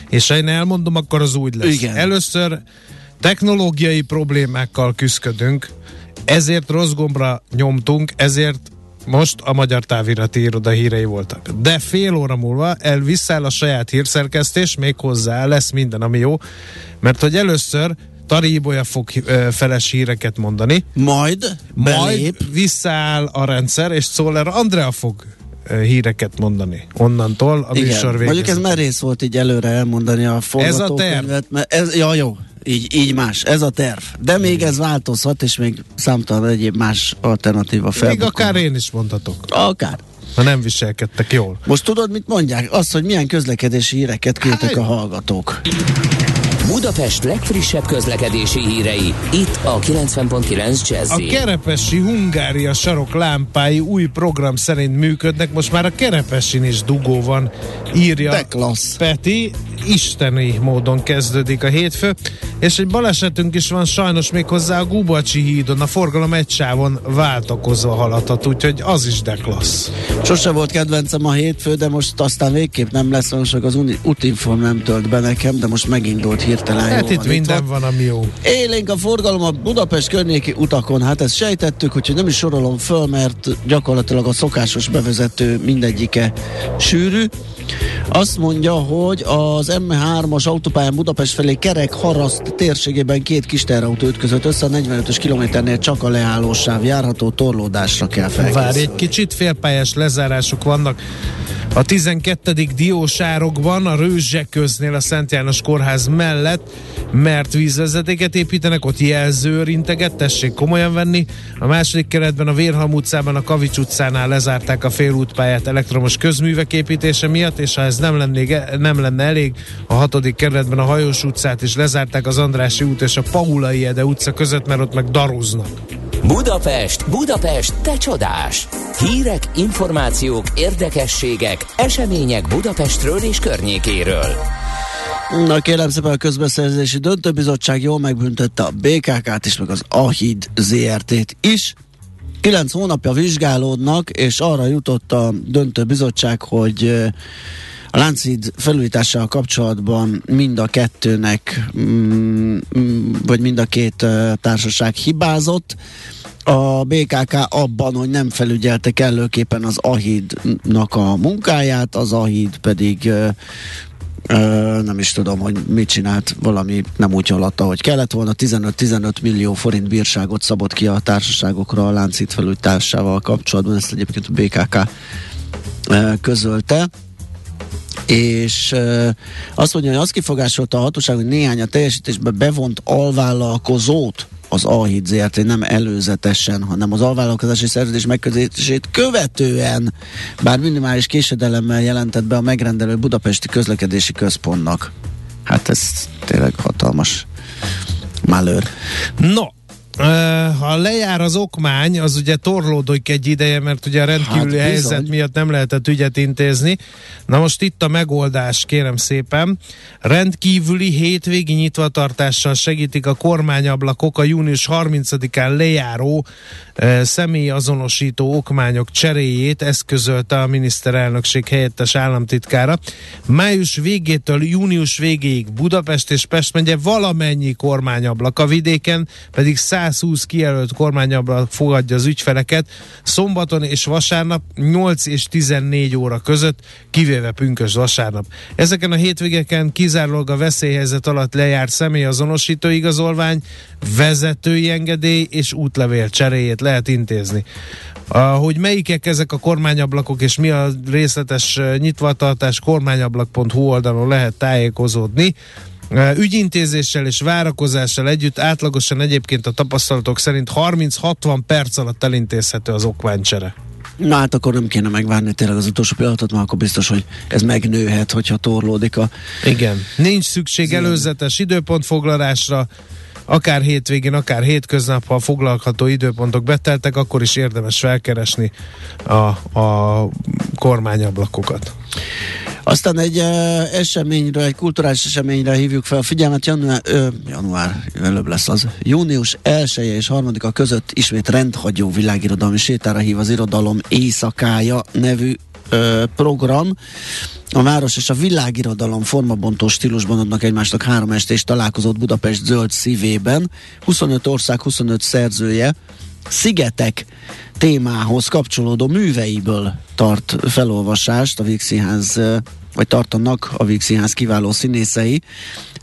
És ha én elmondom, akkor az úgy lesz. Igen. Először technológiai problémákkal küzdködünk, ezért rossz gombra nyomtunk, ezért most a Magyar Távirati Iroda hírei voltak. De fél óra múlva el visszaáll a saját hírszerkesztés, még hozzá lesz minden, ami jó, mert hogy először Tari Ibolya fog feles híreket mondani, Majd belép. majd visszaáll a rendszer, és Szoller Andrea fog híreket mondani onnantól a Igen, műsor mondjuk ez merész volt így előre elmondani a forgatókönyvet. mert Ez, ja, jó, így, így más, ez a terv. De még ez változhat, és még számtalan egyéb más alternatíva fel. Még akár én is mondhatok, Akár. Ha nem viselkedtek jól. Most tudod, mit mondják? Azt, hogy milyen közlekedési híreket küldtek a hallgatók. Budapest legfrissebb közlekedési hírei, itt a 90.9 A Jazzy. Kerepesi Hungária sarok lámpái új program szerint működnek, most már a Kerepesin is dugó van, írja De klassz. Peti, isteni módon kezdődik a hétfő, és egy balesetünk is van sajnos még hozzá a Gubacsi hídon, a forgalom egy sávon váltakozva haladhat, úgyhogy az is de klassz. Sose volt kedvencem a hétfő, de most aztán végképp nem lesz, most az útinform nem tölt be nekem, de most megindult hirtelen. Hát jól itt van, minden van. van, ami jó. Élénk a forgalom a Budapest környéki utakon, hát ezt sejtettük, úgyhogy nem is sorolom föl, mert gyakorlatilag a szokásos bevezető mindegyike sűrű. Azt mondja, hogy az M3-as autópályán Budapest felé kerek haraszt térségében két kis teherautó ütközött össze, a 45-ös kilométernél csak a leállósáv járható, torlódásra kell felkészülni. Várj egy kicsit, félpályás lezárások vannak. A 12. diósárokban, a Rőzseköznél a Szent János kórház mellett, mert vízvezetéket építenek, ott jelző integet, tessék komolyan venni. A második keretben a Vérhalm utcában, a Kavics utcánál lezárták a félútpályát elektromos közművek építése miatt, és ha ez nem, lenné, nem lenne elég, a hatodik kerületben a Hajós utcát is lezárták az Andrási út és a Paulai Ede utca között, mert ott meg daruznak. Budapest, Budapest, te csodás! Hírek, információk, érdekességek, események Budapestről és környékéről. Na kérem szépen a közbeszerzési döntőbizottság jól megbüntette a BKK-t is, meg az AHID ZRT-t is. Kilenc hónapja vizsgálódnak, és arra jutott a döntőbizottság, hogy ö, a Láncid felújítással kapcsolatban mind a kettőnek, mm, mm, vagy mind a két társaság hibázott. A BKK abban, hogy nem felügyelte kellőképpen az AHID-nak a munkáját, az AHID pedig nem is tudom, hogy mit csinált, valami nem úgy haladt, ahogy kellett volna. 15-15 millió forint bírságot szabott ki a társaságokra a láncít felújításával kapcsolatban, ezt egyébként a BKK közölte és azt mondja, hogy azt kifogásolta a hatóság, hogy néhány a teljesítésbe bevont alvállalkozót az AHID ZRT nem előzetesen, hanem az alvállalkozási szerződés megkötését követően, bár minimális késedelemmel jelentett be a megrendelő Budapesti Közlekedési Központnak. Hát ez tényleg hatalmas malőr. No, ha lejár az okmány, az ugye torlódik egy ideje, mert ugye a rendkívüli Hát bizony. helyzet miatt nem lehetett ügyet intézni. Na most itt a megoldás, kérem szépen. Rendkívüli hétvégi nyitvatartással segítik a kormányablakok a június 30-án lejáró ö, személyazonosító okmányok cseréjét, ezt közölte a miniszterelnökség helyettes államtitkára. Május végétől június végéig Budapest és Pest megye valamennyi kormányablak, a vidéken pedig 100 120 kijelölt kormányablak fogadja az ügyfeleket szombaton és vasárnap 8 és 14 óra között, kivéve pünkös vasárnap. Ezeken a hétvégeken kizárólag a veszélyhelyzet alatt lejárt személyazonosító igazolvány, vezetői engedély és útlevél cseréjét lehet intézni. Hogy melyikek ezek a kormányablakok és mi a részletes nyitvatartás kormányablak.hu oldalon lehet tájékozódni. Ügyintézéssel és várakozással együtt átlagosan egyébként a tapasztalatok szerint 30-60 perc alatt elintézhető az okványcsere. Na hát akkor nem kéne megvárni tényleg az utolsó pillanatot, mert akkor biztos, hogy ez megnőhet, hogyha torlódik a... Igen. Nincs szükség előzetes időpontfoglalásra, akár hétvégén, akár hétköznap, ha a foglalható időpontok beteltek, akkor is érdemes felkeresni a, a kormányablakokat. Aztán egy uh, eseményre, egy kulturális eseményre hívjuk fel a figyelmet. Január, ö, január előbb lesz az. Június 1 és 3 a között ismét rendhagyó világirodalmi sétára hív az Irodalom Éjszakája nevű program. A város és a világirodalom formabontó stílusban adnak egymásnak három estés találkozót Budapest zöld szívében. 25 ország, 25 szerzője. Szigetek témához kapcsolódó műveiből tart felolvasást a Vígszínház vagy tartanak a Vígszínház kiváló színészei,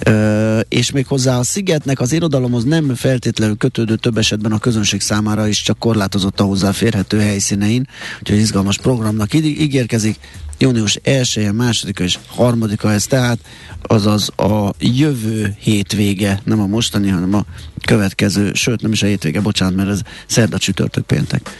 ö, és még hozzá a Szigetnek az irodalomhoz nem feltétlenül kötődő több esetben a közönség számára is csak korlátozott a hozzáférhető helyszínein, úgyhogy izgalmas programnak ígérkezik. Június 1-e, 2 és 3 ez tehát, azaz a jövő hétvége, nem a mostani, hanem a következő, sőt nem is a hétvége, bocsánat, mert ez szerda csütörtök péntek.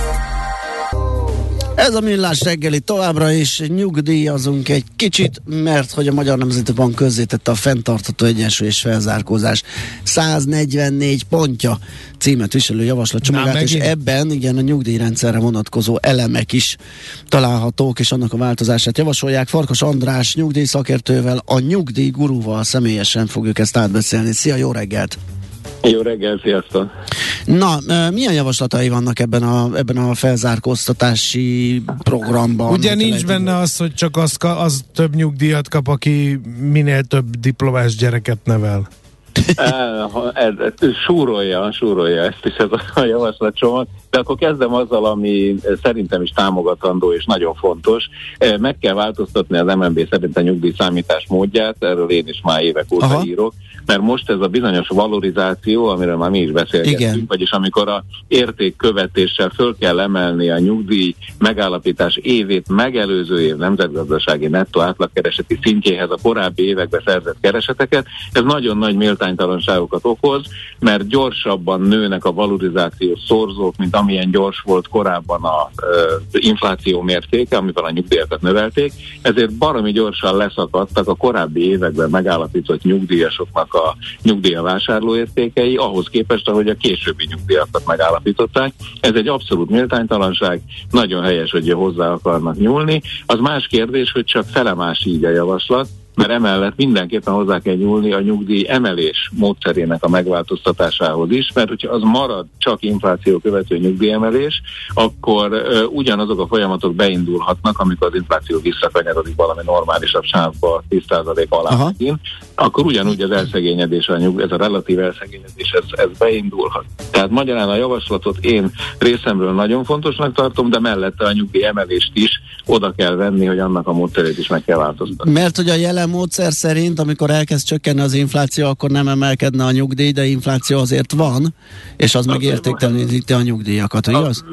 Ez a millás reggeli továbbra is nyugdíjazunk egy kicsit, mert hogy a Magyar Nemzeti Bank közzétette a fenntartható egyensúly és felzárkózás 144 pontja címet viselő javaslatcsomagát, és ebben igen a nyugdíjrendszerre vonatkozó elemek is találhatók, és annak a változását javasolják. Farkas András nyugdíjszakértővel, a nyugdíj gurúval személyesen fogjuk ezt átbeszélni. Szia, jó reggelt! Jó reggel, sziasztok! Na, milyen javaslatai vannak ebben a, ebben a felzárkóztatási programban? Ugye nincs benne az, hogy csak az, az több nyugdíjat kap, aki minél több diplomás gyereket nevel. súrolja, súrolja ezt is ez a javaslatcsomag, de akkor kezdem azzal, ami szerintem is támogatandó és nagyon fontos. Meg kell változtatni az MNB szerint a nyugdíj számítás módját, erről én is már évek óta Aha. írok, mert most ez a bizonyos valorizáció, amiről már mi is beszélgettünk, Igen. vagyis amikor a értékkövetéssel föl kell emelni a nyugdíj megállapítás évét megelőző év nemzetgazdasági nettó átlagkereseti szintjéhez a korábbi években szerzett kereseteket, ez nagyon nagy méltánytalanságokat okoz, mert gyorsabban nőnek a valorizációs szorzók, mint amilyen gyors volt korábban az infláció mértéke, amivel a nyugdíjakat növelték, ezért baromi gyorsan leszakadtak a korábbi években megállapított nyugdíjasoknak a nyugdíja vásárlóértékei, ahhoz képest, ahogy a későbbi nyugdíjakat megállapították. Ez egy abszolút méltánytalanság, nagyon helyes, hogy hozzá akarnak nyúlni. Az más kérdés, hogy csak felemás így a javaslat, mert emellett mindenképpen hozzá kell nyúlni a nyugdíj emelés módszerének a megváltoztatásához is, mert hogyha az marad csak infláció követő nyugdíjemelés, akkor ö, ugyanazok a folyamatok beindulhatnak, amikor az infláció visszakanyarodik valami normálisabb sávba 10% alá megint, akkor ugyanúgy az elszegényedés, a nyug, ez a relatív elszegényedés, ez, ez beindulhat. Tehát magyarán a javaslatot én részemről nagyon fontosnak tartom, de mellette a nyugdíj emelést is oda kell venni, hogy annak a módszerét is meg kell változtatni. Mert hogy a jelen módszer szerint, amikor elkezd csökkenni az infláció, akkor nem emelkedne a nyugdíj, de infláció azért van, és az meg értékteleníti a nyugdíjakat, igaz?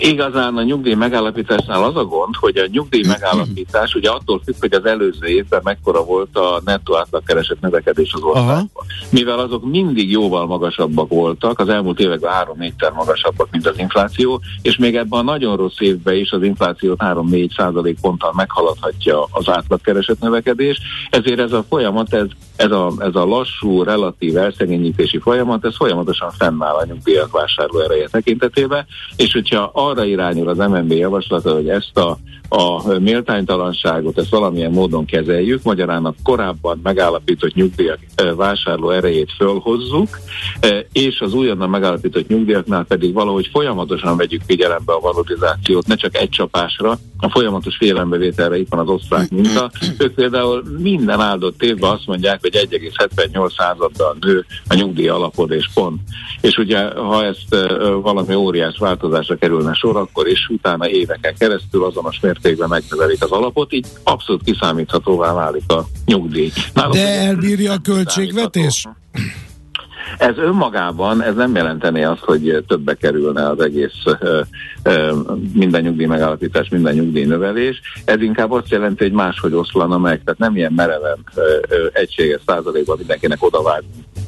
A, igazán a nyugdíj megállapításnál az a gond, hogy a nyugdíj megállapítás ugye attól függ, hogy az előző évben mekkora volt a nettó átlagkeresett növekedés az országban. Mivel azok mindig jóval magasabbak voltak, az elmúlt években három négyter magasabbak, mint az infláció, és még ebben a nagyon rossz évben is az inflációt 3-4 százalék ponttal meghaladhatja az átlagkeresett növekedés, ezért ez a folyamat, ez, ez, a, ez a lassú, relatív elszegényítési folyamat, ez folyamatosan fennáll a nyugdíjak vásárló ereje tekintetében, és hogyha arra irányul az MNB javaslata, hogy ezt a a méltánytalanságot, ezt valamilyen módon kezeljük, magyarán a korábban megállapított nyugdíjak vásárló erejét fölhozzuk, és az újonnan megállapított nyugdíjaknál pedig valahogy folyamatosan vegyük figyelembe a valorizációt, ne csak egy csapásra, a folyamatos figyelembevételre itt van az osztrák minta. Ők például minden áldott évben azt mondják, hogy 1,78 századdal nő a nyugdíj alapod és pont. És ugye, ha ezt valami óriás változásra kerülne sor, akkor is utána éveken keresztül azonos mértékben megnövelik az alapot, így abszolút kiszámíthatóvá válik a nyugdíj. Nálunk De elbírja a költségvetés? Ez önmagában, ez nem jelenteni azt, hogy többe kerülne az egész ö, ö, minden nyugdíj megállapítás, minden nyugdíj növelés. Ez inkább azt jelenti, hogy máshogy oszlana meg, tehát nem ilyen mereven ö, egységes százalékban mindenkinek odavág,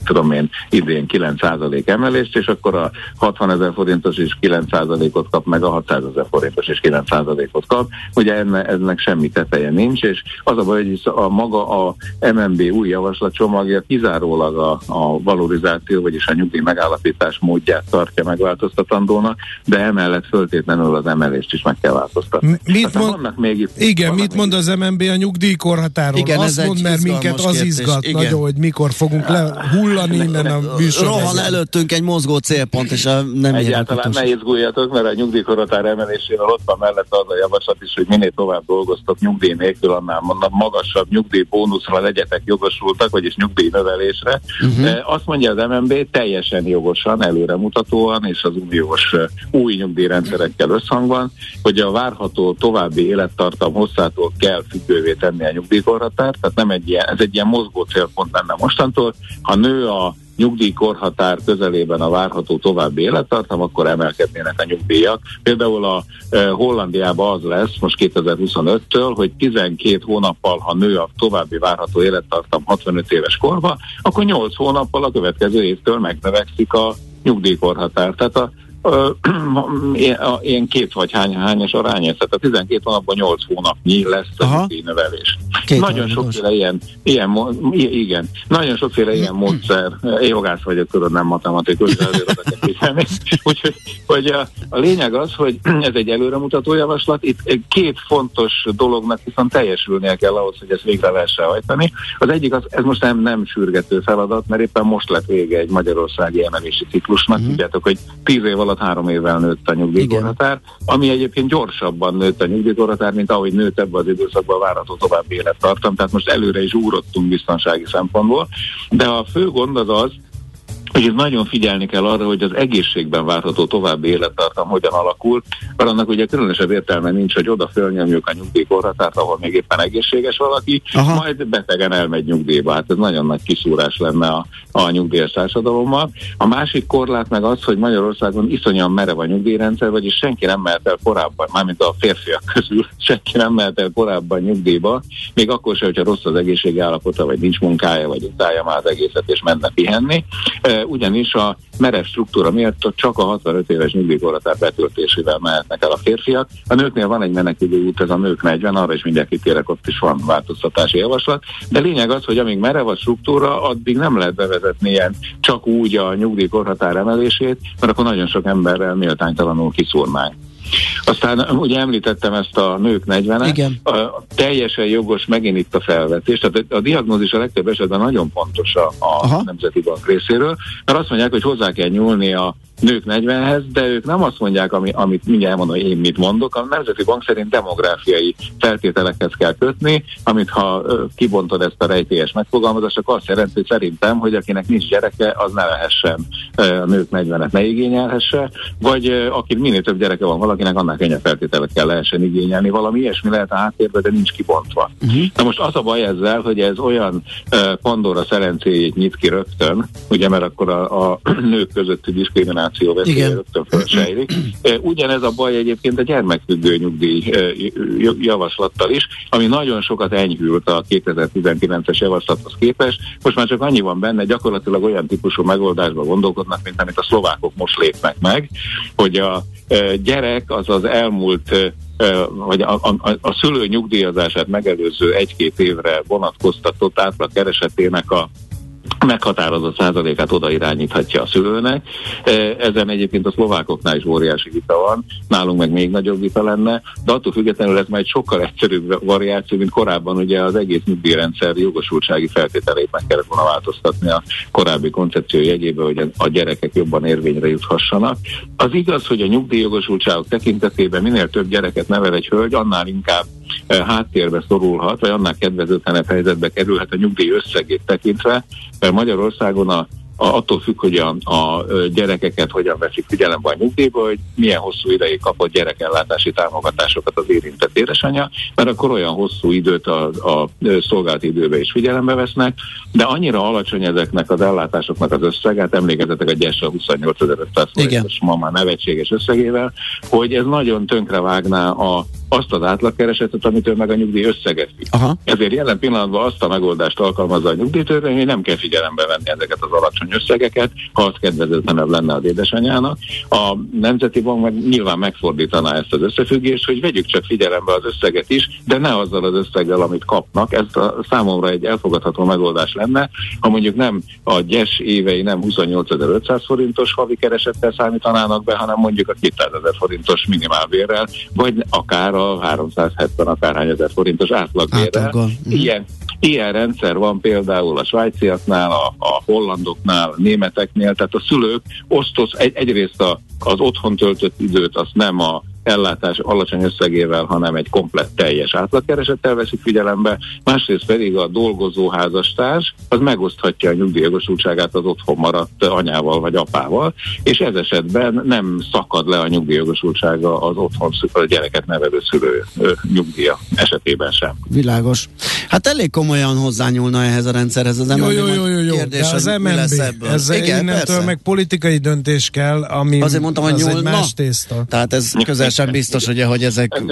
tudom én, idén 9 százalék emelést, és akkor a 60 ezer forintos is 9 százalékot kap, meg a 600 ezer forintos is 9 százalékot kap. Ugye ennek, ennek semmi teteje nincs, és az a baj, hogy a maga a MNB új javaslatcsomagja kizárólag a, a valorizáció vagyis a nyugdíj megállapítás módját tartja megváltoztatandónak, de emellett föltétlenül az emelést is meg kell változtatni. Mit mond, vannak még, igen, vannak mit mond az MNB a nyugdíjkorhatáról? Igen, Azt mond, mert minket az izgat igen. nagyon, hogy mikor fogunk lehullani innen a műsor. Rohan előttünk egy mozgó célpont, és a nem Egyáltalán ne izguljatok, mert a nyugdíjkorhatár emelésével ott van mellett az a javaslat is, hogy minél tovább dolgoztok nyugdíj nélkül, annál magasabb nyugdíjbónuszra legyetek jogosultak, vagyis nyugdíjnövelésre. Uh-huh. Azt mondja az MNB teljesen jogosan, előremutatóan és az uniós új nyugdíjrendszerekkel összhangban, hogy a várható további élettartam hosszától kell függővé tenni a nyugdíjkorhatárt, tehát nem egy ilyen, ez egy ilyen mozgó célpont lenne mostantól. Ha nő a nyugdíjkorhatár közelében a várható további élettartam, akkor emelkednének a nyugdíjak. Például a e, Hollandiában az lesz most 2025-től, hogy 12 hónappal, ha nő a további várható élettartam 65 éves korba, akkor 8 hónappal a következő évtől megnövekszik a nyugdíjkorhatár. Tehát a ilyen két vagy hány, hányas arány, tehát a 12 hónapban 8 hónapnyi lesz a növelés. Nagyon sokféle ilyen, ilyen, igen, nagyon sokféle ilyen módszer, jogász vagyok, tudod, nem matematikus, de azért kell Úgyhogy hogy a, a, lényeg az, hogy ez egy előremutató javaslat, itt két fontos dolognak viszont teljesülnie kell ahhoz, hogy ezt végre lehessen hajtani. Az egyik, az, ez most nem, nem sürgető feladat, mert éppen most lett vége egy magyarországi emelési ciklusnak, uh-huh. tudjátok, hogy 10 év alatt három évvel nőtt a nyugdíjkorhatár, ami egyébként gyorsabban nőtt a nyugdíjkorhatár, mint ahogy nőtt ebbe az időszakban várható további élettartam, tehát most előre is úrottunk biztonsági szempontból, de a fő gond az az, Úgyhogy nagyon figyelni kell arra, hogy az egészségben várható további élettartam hogyan alakul, mert annak ugye különösebb értelme nincs, hogy oda fölnyomjuk a nyugdíjkorhatárt, ahol még éppen egészséges valaki, Aha. majd betegen elmegy nyugdíjba. Hát ez nagyon nagy kiszúrás lenne a, a nyugdíjas társadalommal. A másik korlát meg az, hogy Magyarországon iszonyan merev a nyugdíjrendszer, vagyis senki nem mehet el korábban, mármint a férfiak közül senki nem mehet el korábban nyugdíjba, még akkor sem, hogyha rossz az egészségi állapota, vagy nincs munkája, vagy utálja már az egészet, és menne pihenni ugyanis a merev struktúra miatt csak a 65 éves nyugdíjkorhatár betöltésével mehetnek el a férfiak. A nőknél van egy menekülő út, ez a nők 40, arra is mindjárt kitérek, ott is van változtatási javaslat. De lényeg az, hogy amíg merev a struktúra, addig nem lehet bevezetni ilyen csak úgy a nyugdíjkorhatár emelését, mert akkor nagyon sok emberrel méltánytalanul kiszúrnánk. Aztán ugye említettem ezt a nők 40 Igen. A, teljesen jogos megint itt a felvetés. Tehát a diagnózis a legtöbb esetben nagyon fontos a, a Nemzeti Bank részéről, mert azt mondják, hogy hozzá kell nyúlni a nők 40-hez, de ők nem azt mondják, ami, amit mindjárt mondom, hogy én mit mondok. A Nemzeti Bank szerint demográfiai feltételekhez kell kötni, amit ha kibontod ezt a rejtélyes megfogalmazást, akkor azt jelenti, hogy szerintem, hogy akinek nincs gyereke, az ne lehessen a nők 40-et ne igényelhesse, vagy aki minél több gyereke van valakinek, annál könnyebb feltételekkel lehessen igényelni. Valami ilyesmi lehet a háttérben, de nincs kibontva. Uh-huh. Na most az a baj ezzel, hogy ez olyan Pandora szerencéjét nyit ki rögtön, ugye, mert akkor a, a nők közötti diszkrimináció infláció veszélye rögtön felsejlik. Ugyanez a baj egyébként a gyermekfüggő nyugdíj javaslattal is, ami nagyon sokat enyhült a 2019-es javaslathoz képest. Most már csak annyi van benne, gyakorlatilag olyan típusú megoldásba gondolkodnak, mint amit a szlovákok most lépnek meg, hogy a gyerek az az elmúlt vagy a, a, a szülő nyugdíjazását megelőző egy-két évre vonatkoztatott átlag keresetének a meghatározott százalékát oda irányíthatja a szülőnek. E, ezen egyébként a szlovákoknál is óriási vita van, nálunk meg még nagyobb vita lenne, de attól függetlenül ez már egy sokkal egyszerűbb variáció, mint korábban ugye az egész nyugdíjrendszer jogosultsági feltételeit meg kellett volna változtatni a korábbi koncepció jegyébe, hogy a gyerekek jobban érvényre juthassanak. Az igaz, hogy a nyugdíjjogosultságok tekintetében minél több gyereket nevel egy hölgy, annál inkább háttérbe szorulhat, vagy annál kedvezőtlenebb helyzetbe kerülhet a nyugdíj összegét tekintve, mert Magyarországon a attól függ, hogy a, a gyerekeket hogyan veszik figyelembe a nyugdíjba, hogy milyen hosszú ideig kapott gyerekellátási támogatásokat az érintett édesanyja, mert akkor olyan hosszú időt a, a szolgált időbe is figyelembe vesznek, de annyira alacsony ezeknek az ellátásoknak az összege, hát emlékezetek a GES a 28.500 forintos ma már nevetséges összegével, hogy ez nagyon tönkrevágná a azt az átlagkeresetet, amitől meg a nyugdíj összeget. Ezért jelen pillanatban azt a megoldást alkalmazza a nyugdíjtörvény, hogy nem kell figyelembe venni ezeket az alacsony összegeket, ha az kedvezőtlenebb lenne az édesanyának. A Nemzeti Bank meg nyilván megfordítaná ezt az összefüggést, hogy vegyük csak figyelembe az összeget is, de ne azzal az összeggel, amit kapnak. Ez a számomra egy elfogadható megoldás lenne, ha mondjuk nem a gyes évei nem 28.500 forintos havi keresettel számítanának be, hanem mondjuk a 200 ezer forintos minimálbérrel, vagy akár a 370 akárhány ezer forintos átlagbérrel. Ilyen, ilyen rendszer van például a svájciaknál, a, a hollandoknál, a németeknél, tehát a szülők osztoz egy, egyrészt a, az otthon töltött időt, azt nem a ellátás alacsony összegével, hanem egy komplett teljes átlagkeresettel veszik figyelembe, másrészt pedig a dolgozó házastárs az megoszthatja a nyugdíjjogosultságát az otthon maradt anyával vagy apával, és ez esetben nem szakad le a nyugdíjjogosultsága az otthon a gyereket nevelő szülő nyugdíja esetében sem. Világos. Hát elég komolyan hozzányúlna ehhez a rendszerhez az MNB. Jó, jó, jó, jó. Kérdés, De az MNB, lesz ez Igen, innentől persze. meg politikai döntés kell, ami Azért mondtam, hogy az nyúlna. egy más tészta. Tehát ez közel sem biztos, ugye, hogy ezek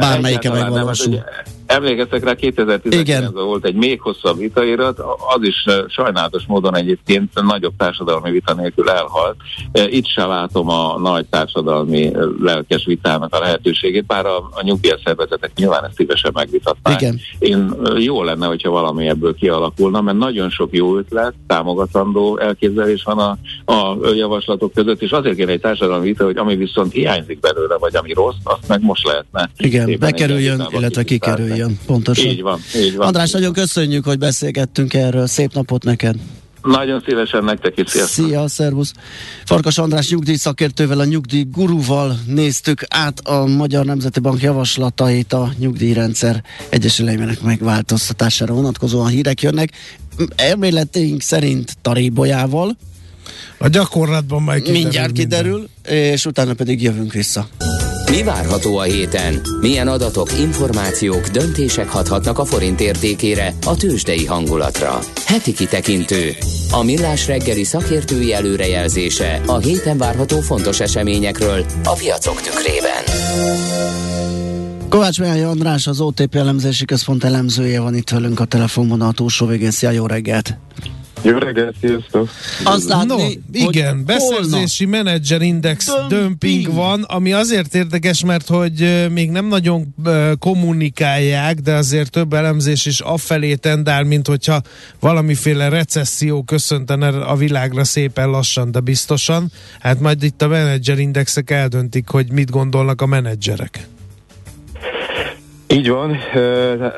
bármelyike megvalósul. Emlékeztek rá, 2019-ben volt egy még hosszabb vitairat, az is sajnálatos módon egyébként nagyobb társadalmi vita nélkül elhalt. Itt sem látom a nagy társadalmi lelkes vitának a lehetőségét, bár a, a nyugdíjszervezetek nyilván ezt szívesen megvitatnák. Igen. Én jó lenne, hogyha valami ebből kialakulna, mert nagyon sok jó ötlet, támogatandó elképzelés van a, a javaslatok között, és azért kéne egy társadalmi vita, hogy ami viszont hiányzik belőle, vagy ami rossz, azt meg most lehetne. Igen, bekerüljön, illetve kikerüljön. Igen, pontosan. Így van, így van. András, nagyon köszönjük, hogy beszélgettünk erről. Szép napot neked! Nagyon szívesen nektek is. Sziasztok. Szia, szervusz! Farkas András nyugdíj szakértővel, a nyugdíj guruval néztük át a Magyar Nemzeti Bank javaslatait a nyugdíjrendszer egyesüleimének megváltoztatására vonatkozóan hírek jönnek. Elméleteink szerint Tarébolyával. A gyakorlatban majd kiderül Mindjárt kiderül, minden. és utána pedig jövünk vissza. Mi várható a héten? Milyen adatok, információk, döntések hathatnak a forint értékére, a tőzsdei hangulatra? Heti kitekintő. A millás reggeli szakértői előrejelzése a héten várható fontos eseményekről a piacok tükrében. Kovács Mihály András, az OTP elemzési központ elemzője van itt velünk a telefonvonal túlsó végén. Szia, jó reggelt! Jó reggelt, sziasztok! Azt látni, no, igen, beszerzési menedzser index dömping. dömping van, ami azért érdekes, mert hogy még nem nagyon kommunikálják, de azért több elemzés is afelé tendál, mint hogyha valamiféle recesszió köszöntene a világra szépen lassan, de biztosan. Hát majd itt a menedzser indexek eldöntik, hogy mit gondolnak a menedzserek. Így van,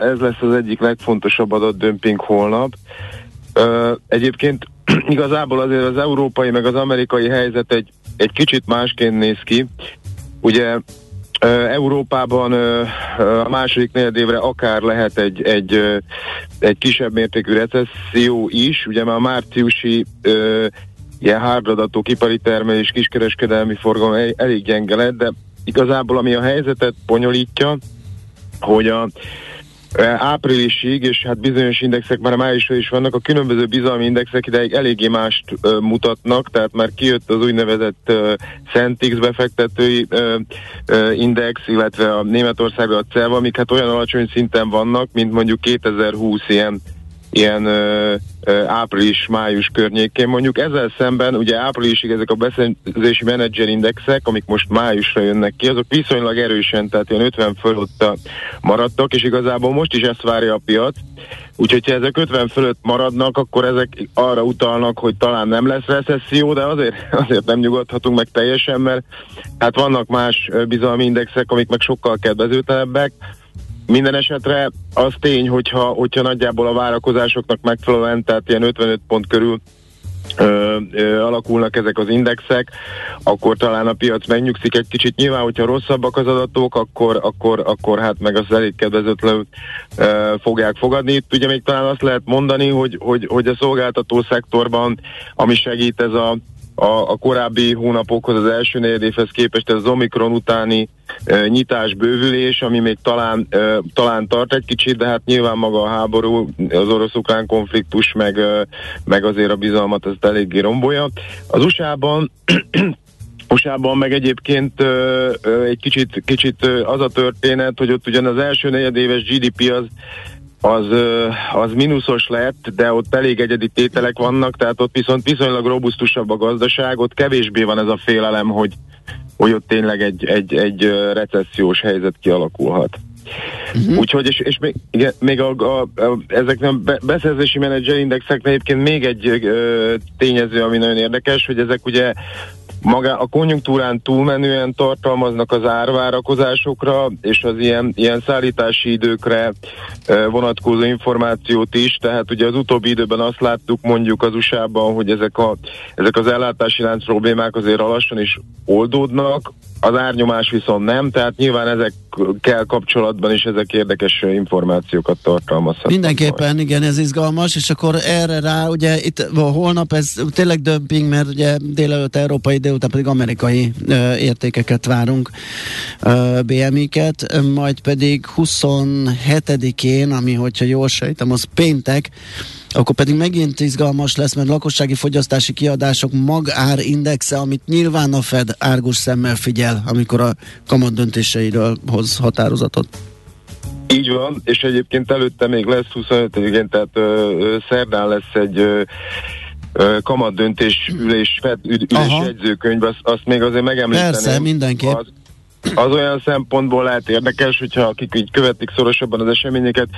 ez lesz az egyik legfontosabb adatdömping holnap. Egyébként igazából azért az európai meg az amerikai helyzet egy, egy kicsit másként néz ki. Ugye Európában a második negyedévre akár lehet egy, egy, egy kisebb mértékű recesszió is, ugye már a márciusi ilyen hárdadatú ipari termelés, kiskereskedelmi forgalom elég gyenge lett, de igazából ami a helyzetet bonyolítja, hogy a áprilisig, és hát bizonyos indexek már májusra is vannak, a különböző bizalmi indexek ideig eléggé mást uh, mutatnak, tehát már kijött az úgynevezett uh, Centix befektetői uh, uh, index, illetve a Németországra a CEV, amik hát olyan alacsony szinten vannak, mint mondjuk 2020 ilyen ilyen április-május környékén. Mondjuk ezzel szemben ugye áprilisig ezek a beszerzési menedzserindexek, amik most májusra jönnek ki, azok viszonylag erősen, tehát ilyen 50 fölött maradtak, és igazából most is ezt várja a piac. Úgyhogy ha ezek 50 fölött maradnak, akkor ezek arra utalnak, hogy talán nem lesz recesszió, de azért, azért nem nyugodhatunk meg teljesen, mert hát vannak más bizalmi indexek, amik meg sokkal kedvezőtelebbek. Minden esetre az tény, hogyha, hogyha nagyjából a várakozásoknak megfelelően, tehát ilyen 55 pont körül ö, ö, alakulnak ezek az indexek, akkor talán a piac megnyugszik egy kicsit. Nyilván, hogyha rosszabbak az adatok, akkor, akkor, akkor hát meg az elég kedvezőtlenül ö, fogják fogadni. Itt ugye még talán azt lehet mondani, hogy, hogy, hogy a szolgáltató szektorban, ami segít ez a a, a korábbi hónapokhoz, az első negyedévhez képest ez az Omikron utáni e, nyitás, bővülés, ami még talán, e, talán tart egy kicsit, de hát nyilván maga a háború, az orosz-ukrán konfliktus, meg, e, meg azért a bizalmat ezt eléggé rombolja. Az USA-ban USA-ban meg egyébként ö, ö, egy kicsit, kicsit az a történet, hogy ott ugyan az első negyedéves GDP az az, az mínuszos lett, de ott elég egyedi tételek vannak, tehát ott viszont viszonylag robusztusabb a gazdaság, ott kevésbé van ez a félelem, hogy, hogy ott tényleg egy, egy, egy recessziós helyzet kialakulhat. Uh-huh. Úgyhogy, és, és még, igen, még a, a, a, ezek a be, beszerzési menedzserindexek egyébként még egy ö, tényező, ami nagyon érdekes, hogy ezek ugye maga a konjunktúrán túlmenően tartalmaznak az árvárakozásokra és az ilyen, ilyen szállítási időkre vonatkozó információt is, tehát ugye az utóbbi időben azt láttuk mondjuk az USA-ban, hogy ezek, a, ezek az ellátási lánc problémák azért lassan is oldódnak, az árnyomás viszont nem, tehát nyilván ezekkel kapcsolatban is ezek érdekes információkat tartalmazhatnak. Mindenképpen, igen, ez izgalmas, és akkor erre rá, ugye itt holnap ez tényleg dömping, mert ugye délelőtt európai, délután pedig amerikai ö, értékeket várunk, BMI-ket, majd pedig 27-én, ami hogyha jól sejtem, az péntek, akkor pedig megint izgalmas lesz, mert lakossági fogyasztási kiadások magárindexe, amit nyilván a Fed árgus szemmel figyel, amikor a kamat döntéseiről hoz határozatot. Így van, és egyébként előtte még lesz 25-én, tehát ö, ö, szerdán lesz egy ö, kamat döntés ülés, Fed ülés jegyzőkönyv, azt, azt még azért megemlíteném. Persze, mindenképp. Az, az olyan szempontból lehet érdekes, hogyha akik így követik szorosabban az eseményeket,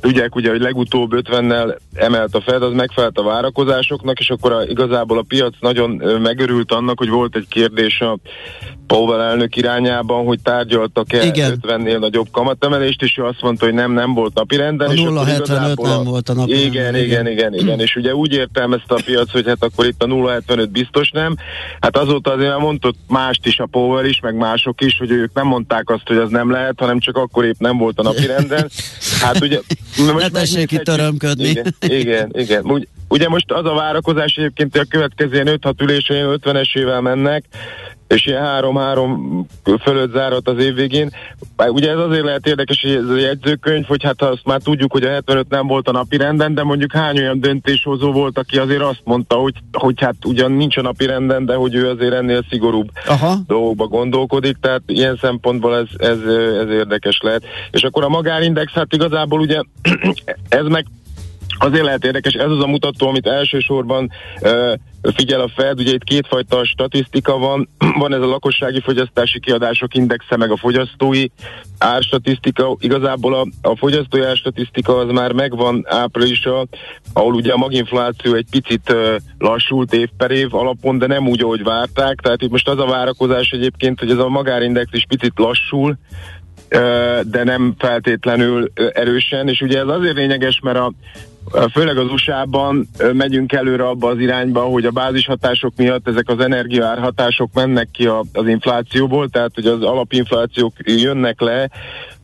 tudják ugye, hogy legutóbb 50-nel emelt a Fed, az megfelelt a várakozásoknak, és akkor a, igazából a piac nagyon megörült annak, hogy volt egy kérdés a Powell elnök irányában, hogy tárgyaltak-e Igen. 50-nél nagyobb kamatemelést, és ő azt mondta, hogy nem, nem volt napirenden. A 0,75 nem volt a napirenden. Igen, igen, igen, igen, igen, és ugye úgy értelmezte a piac, hogy hát akkor itt a 0,75 biztos nem. Hát azóta azért mondott mást is a Powell is, meg mások is, hogy ők nem mondták azt, hogy az nem lehet, hanem csak akkor épp nem volt a napirenden. Hát ugye... Ne tessék itt örömködni. Igen, igen, igen. Ugye most az a várakozás egyébként, hogy a következő 5-6 ülésén 50-esével mennek, és ilyen három-három fölött zárat az év végén. Ugye ez azért lehet érdekes, hogy ez a jegyzőkönyv, hogy hát azt már tudjuk, hogy a 75 nem volt a napi renden, de mondjuk hány olyan döntéshozó volt, aki azért azt mondta, hogy, hogy hát ugyan nincs a napi renden, de hogy ő azért ennél szigorúbb Aha. dolgokba gondolkodik, tehát ilyen szempontból ez, ez, ez érdekes lehet. És akkor a magárindex, hát igazából ugye ez meg Azért lehet érdekes, ez az a mutató, amit elsősorban uh, figyel a Fed, ugye itt kétfajta statisztika van, van ez a lakossági fogyasztási kiadások indexe, meg a fogyasztói árstatisztika. Igazából a, a fogyasztói árstatisztika az már megvan áprilisra, ahol ugye a maginfláció egy picit lassult év per év alapon, de nem úgy, ahogy várták, tehát itt most az a várakozás egyébként, hogy ez a magárindex is picit lassul, de nem feltétlenül erősen, és ugye ez azért lényeges, mert a, főleg az USA-ban megyünk előre abba az irányba, hogy a bázishatások miatt ezek az energiaárhatások mennek ki az inflációból, tehát hogy az alapinflációk jönnek le,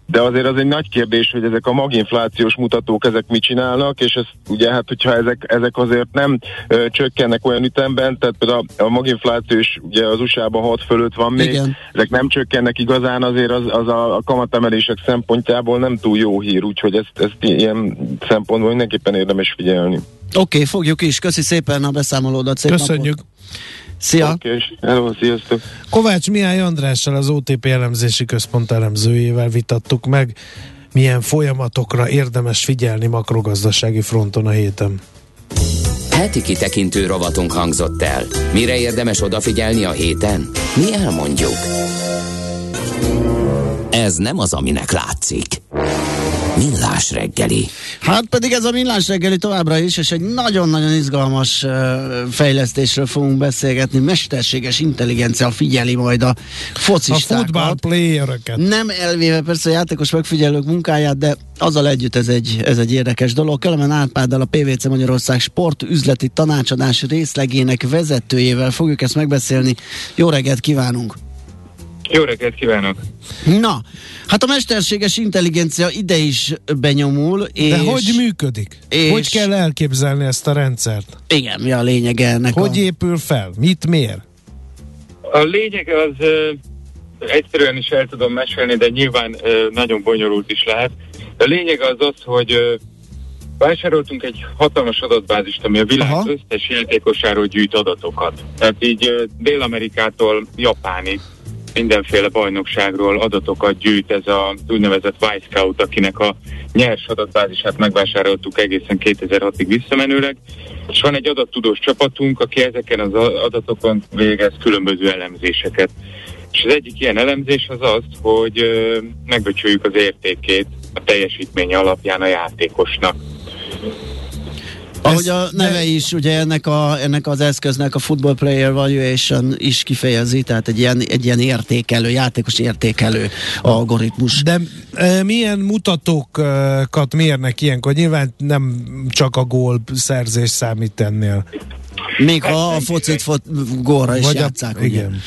de azért az egy nagy kérdés, hogy ezek a maginflációs mutatók ezek mit csinálnak, és ez ugye hát, hogyha ezek, ezek azért nem ö, csökkennek olyan ütemben, tehát például a, a maginfláció is ugye az USA-ban 6 fölött van még, Igen. ezek nem csökkennek igazán, azért az, az a, a kamatemelések szempontjából nem túl jó hír, úgyhogy ezt, ezt ilyen szempontból mindenképpen érdemes figyelni. Oké, okay, fogjuk is. Köszi szépen a beszámolódat. Szép Köszönjük. Napot. Szia! Okay, hello, sziasztok! Kovács Mihály Andrással az OTP elemzési központ elemzőjével vitattuk meg milyen folyamatokra érdemes figyelni makrogazdasági fronton a héten. Heti kitekintő rovatunk hangzott el. Mire érdemes odafigyelni a héten? Mi elmondjuk. Ez nem az, aminek látszik. Millás reggeli. Hát pedig ez a millás reggeli továbbra is, és egy nagyon-nagyon izgalmas uh, fejlesztésről fogunk beszélgetni. Mesterséges intelligencia figyeli majd a focistákat. A football playereket. Nem elvéve persze a játékos megfigyelők munkáját, de azzal együtt ez egy, ez egy érdekes dolog. Kelemen Árpáddal a PVC Magyarország sport üzleti tanácsadás részlegének vezetőjével fogjuk ezt megbeszélni. Jó reggelt kívánunk! Jó reggelt kívánok! Na, hát a mesterséges intelligencia ide is benyomul. És, De hogy működik? És, hogy kell elképzelni ezt a rendszert? Igen, mi a lényege ennek? Hogy a... épül fel? Mit mér? A lényeg az egyszerűen is el tudom mesélni, de nyilván nagyon bonyolult is lehet. A lényeg az az, hogy vásároltunk egy hatalmas adatbázist, ami a világ Aha. összes játékosáról gyűjt adatokat. Tehát így Dél-Amerikától Japánig mindenféle bajnokságról adatokat gyűjt ez a úgynevezett Scout, akinek a nyers adatbázisát megvásároltuk egészen 2006-ig visszamenőleg, és van egy adattudós csapatunk, aki ezeken az adatokon végez különböző elemzéseket. És az egyik ilyen elemzés az az, hogy megbecsüljük az értékét a teljesítménye alapján a játékosnak. Ahogy a neve is, ugye ennek, a, ennek az eszköznek a Football Player Valuation is kifejezi, tehát egy ilyen, egy ilyen értékelő, játékos értékelő algoritmus. De e, milyen mutatókat mérnek ilyenkor? Nyilván nem csak a gól szerzés számít ennél. Még ha a focit fot, gólra is Vagy játszák, a, igen.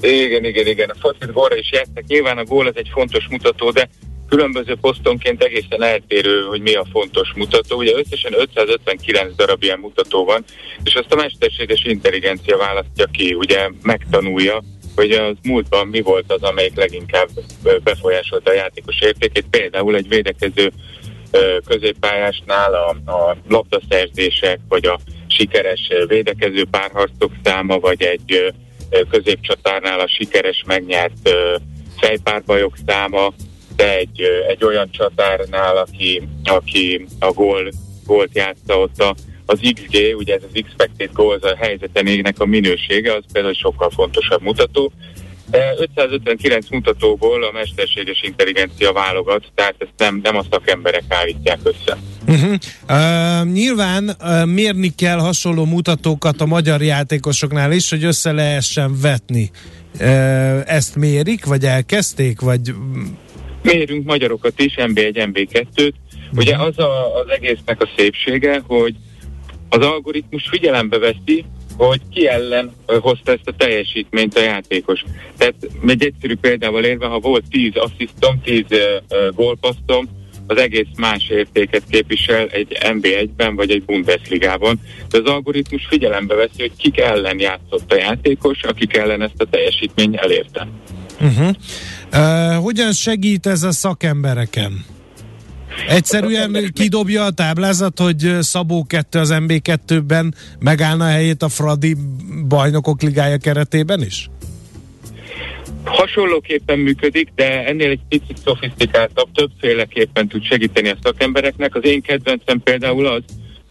Igen, igen, igen. A focit gólra is játszák. Nyilván a gól az egy fontos mutató, de különböző posztonként egészen eltérő, hogy mi a fontos mutató. Ugye összesen 559 darab ilyen mutató van, és azt a mesterséges intelligencia választja ki, ugye megtanulja, hogy az múltban mi volt az, amelyik leginkább befolyásolta a játékos értékét. Például egy védekező középpályásnál a, a labdaszerzések, vagy a sikeres védekező párharcok száma, vagy egy középcsatárnál a sikeres megnyert fejpárbajok száma, egy, egy olyan csatárnál, aki, aki a gól, gólt játsza ott a, az XG, ugye ez az expected goals a helyzetenének a minősége, az például sokkal fontosabb mutató. De 559 mutatóból a mesterséges intelligencia válogat, tehát ezt nem, nem a szakemberek állítják össze. Uh-huh. Uh, nyilván uh, mérni kell hasonló mutatókat a magyar játékosoknál is, hogy össze lehessen vetni. Uh, ezt mérik, vagy elkezdték, vagy Mérünk magyarokat is, MB1, MB2-t. Ugye az a, az egésznek a szépsége, hogy az algoritmus figyelembe veszi, hogy ki ellen hozta ezt a teljesítményt a játékos. Tehát egy egyszerű példával érve, ha volt 10 asszisztom, 10 uh, gólpasztom, az egész más értéket képvisel egy MB1-ben vagy egy Bundesligában. De az algoritmus figyelembe veszi, hogy kik ellen játszott a játékos, akik ellen ezt a teljesítményt elérte. Uh-huh. Uh, hogyan segít ez a szakembereken? Egyszerűen kidobja a táblázat, hogy Szabó 2 az MB2-ben megállna a helyét a Fradi bajnokok ligája keretében is? Hasonlóképpen működik, de ennél egy picit szofisztikáltabb, többféleképpen tud segíteni a szakembereknek. Az én kedvencem például az,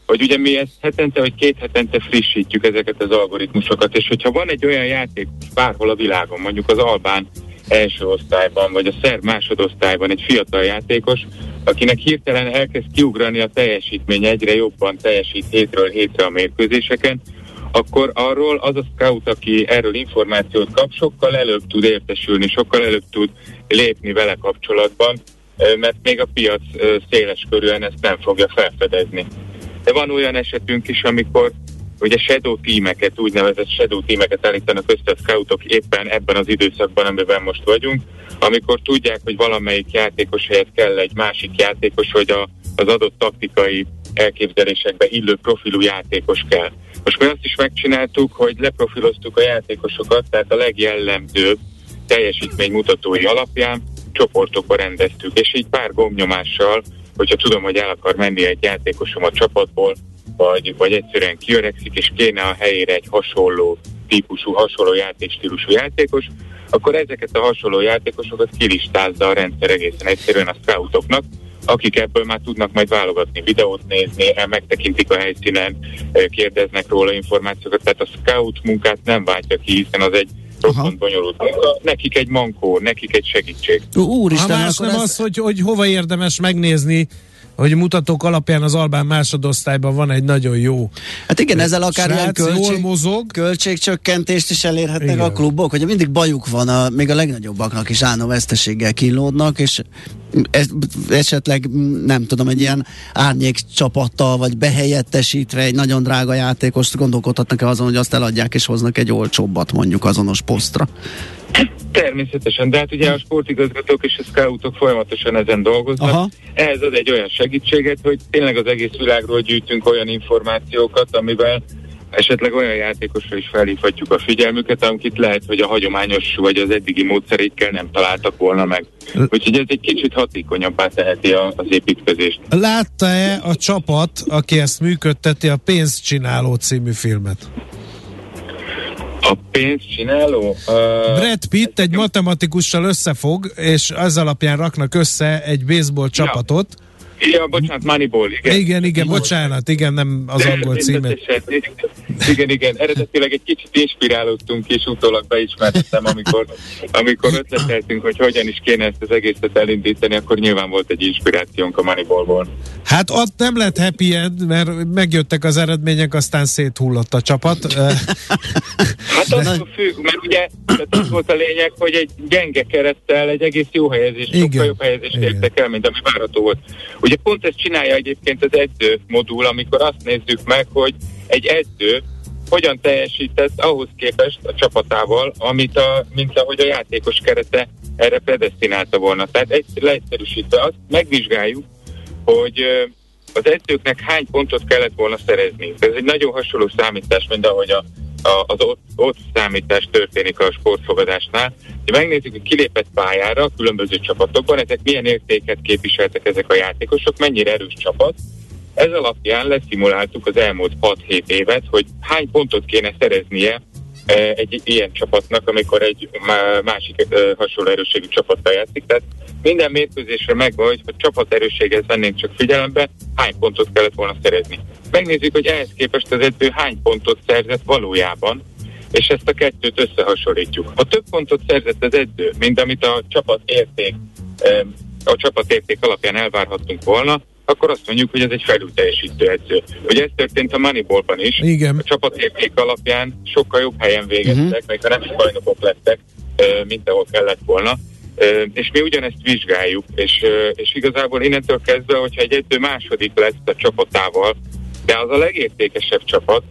hogy ugye mi ezt hetente vagy két hetente frissítjük ezeket az algoritmusokat, és hogyha van egy olyan játék bárhol a világon, mondjuk az Albán első osztályban, vagy a szerb másodosztályban egy fiatal játékos, akinek hirtelen elkezd kiugrani a teljesítmény, egyre jobban teljesít hétről hétre a mérkőzéseken, akkor arról az a scout, aki erről információt kap, sokkal előbb tud értesülni, sokkal előbb tud lépni vele kapcsolatban, mert még a piac széles körülön ezt nem fogja felfedezni. De van olyan esetünk is, amikor ugye shadow tímeket, úgynevezett shadow tímeket állítanak össze a scoutok éppen ebben az időszakban, amiben most vagyunk, amikor tudják, hogy valamelyik játékos helyett kell egy másik játékos, hogy a, az adott taktikai elképzelésekbe illő profilú játékos kell. Most mi azt is megcsináltuk, hogy leprofiloztuk a játékosokat, tehát a legjellemzőbb teljesítménymutatói alapján csoportokba rendeztük, és így pár gombnyomással, hogyha tudom, hogy el akar menni egy játékosom a csapatból, vagy, vagy egyszerűen kiöregszik, és kéne a helyére egy hasonló típusú, hasonló játékstílusú játékos, akkor ezeket a hasonló játékosokat kilistázza a rendszer egészen egyszerűen a scoutoknak, akik ebből már tudnak majd válogatni, videót nézni, megtekintik a helyszínen, kérdeznek róla információkat, tehát a scout munkát nem váltja ki, hiszen az egy roppant bonyolult munka. Nekik egy mankó, nekik egy segítség. Úristen, ha más nem ez... az, hogy, hogy hova érdemes megnézni hogy mutatók alapján az Albán másodosztályban van egy nagyon jó Hát igen, ezzel akár srác, ilyen költség, mozog. költségcsökkentést is elérhetnek igen. a klubok, hogy mindig bajuk van, a, még a legnagyobbaknak is állna veszteséggel kínlódnak, és ez, esetleg nem tudom, egy ilyen árnyék csapattal, vagy behelyettesítve egy nagyon drága játékost gondolkodhatnak -e azon, hogy azt eladják és hoznak egy olcsóbbat mondjuk azonos posztra. Természetesen, de hát ugye a sportigazgatók és a scoutok folyamatosan ezen dolgoznak. Aha. Ehhez ad egy olyan segítséget, hogy tényleg az egész világról gyűjtünk olyan információkat, amivel esetleg olyan játékosra is felhívhatjuk a figyelmüket, amit lehet, hogy a hagyományos vagy az eddigi módszerékkel nem találtak volna meg. Úgyhogy ez egy kicsit hatékonyabbá teheti az építkezést. Látta-e a csapat, aki ezt működteti, a Pénzcsináló című filmet? A pénzcsináló? Uh, Brad Pitt egy matematikussal összefog, és az alapján raknak össze egy baseball csapatot. Ja bocsánat, Moneyball, igen. Igen, igen, bocsánat, igen, nem az angol címet. Igen, igen, eredetileg egy kicsit inspirálódtunk, és utólag beismertem, amikor, amikor ötleteltünk, hogy hogyan is kéne ezt az egészet elindítani, akkor nyilván volt egy inspirációnk a Moneyballból. Hát ott nem lett happy end, mert megjöttek az eredmények, aztán széthullott a csapat. hát attól függ, mert ugye az volt a lényeg, hogy egy gyenge kerettel egy egész jó helyezés, sokkal jobb helyezést értek el, mint ami várható volt. Ugye pont ezt csinálja egyébként az edző modul, amikor azt nézzük meg, hogy egy edző hogyan teljesített ahhoz képest a csapatával, amit a, mint ahogy a játékos kerete erre predestinálta volna. Tehát egy, leegyszerűsítve azt megvizsgáljuk, hogy az edzőknek hány pontot kellett volna szerezni. Ez egy nagyon hasonló számítás, mint ahogy a, az ott, ott számítás történik a sportfogadásnál. Ha megnézzük, hogy kilépett pályára különböző csapatokban, ezek milyen értéket képviseltek ezek a játékosok, mennyire erős csapat. Ez alapján leszimuláltuk az elmúlt 6-7 évet, hogy hány pontot kéne szereznie egy ilyen csapatnak, amikor egy másik hasonló erősségű csapattal játszik. Tehát minden mérkőzésre megvan, hogy ha csapat erősséget vennénk csak figyelembe, hány pontot kellett volna szerezni. Megnézzük, hogy ehhez képest az edző hány pontot szerzett valójában, és ezt a kettőt összehasonlítjuk. Ha több pontot szerzett az edző, mint amit a csapat érték, a csapat érték alapján elvárhattunk volna, akkor azt mondjuk, hogy ez egy felülteljesítő edző. Ugye ez történt a Moneyballban is. Igen. A csapatérték alapján sokkal jobb helyen végeztek, uh-huh. meg nem is bajnokok lettek, mint ahol kellett volna. És mi ugyanezt vizsgáljuk, és, és igazából innentől kezdve, hogyha egy edző második lesz a csapatával, de az a legértékesebb csapat,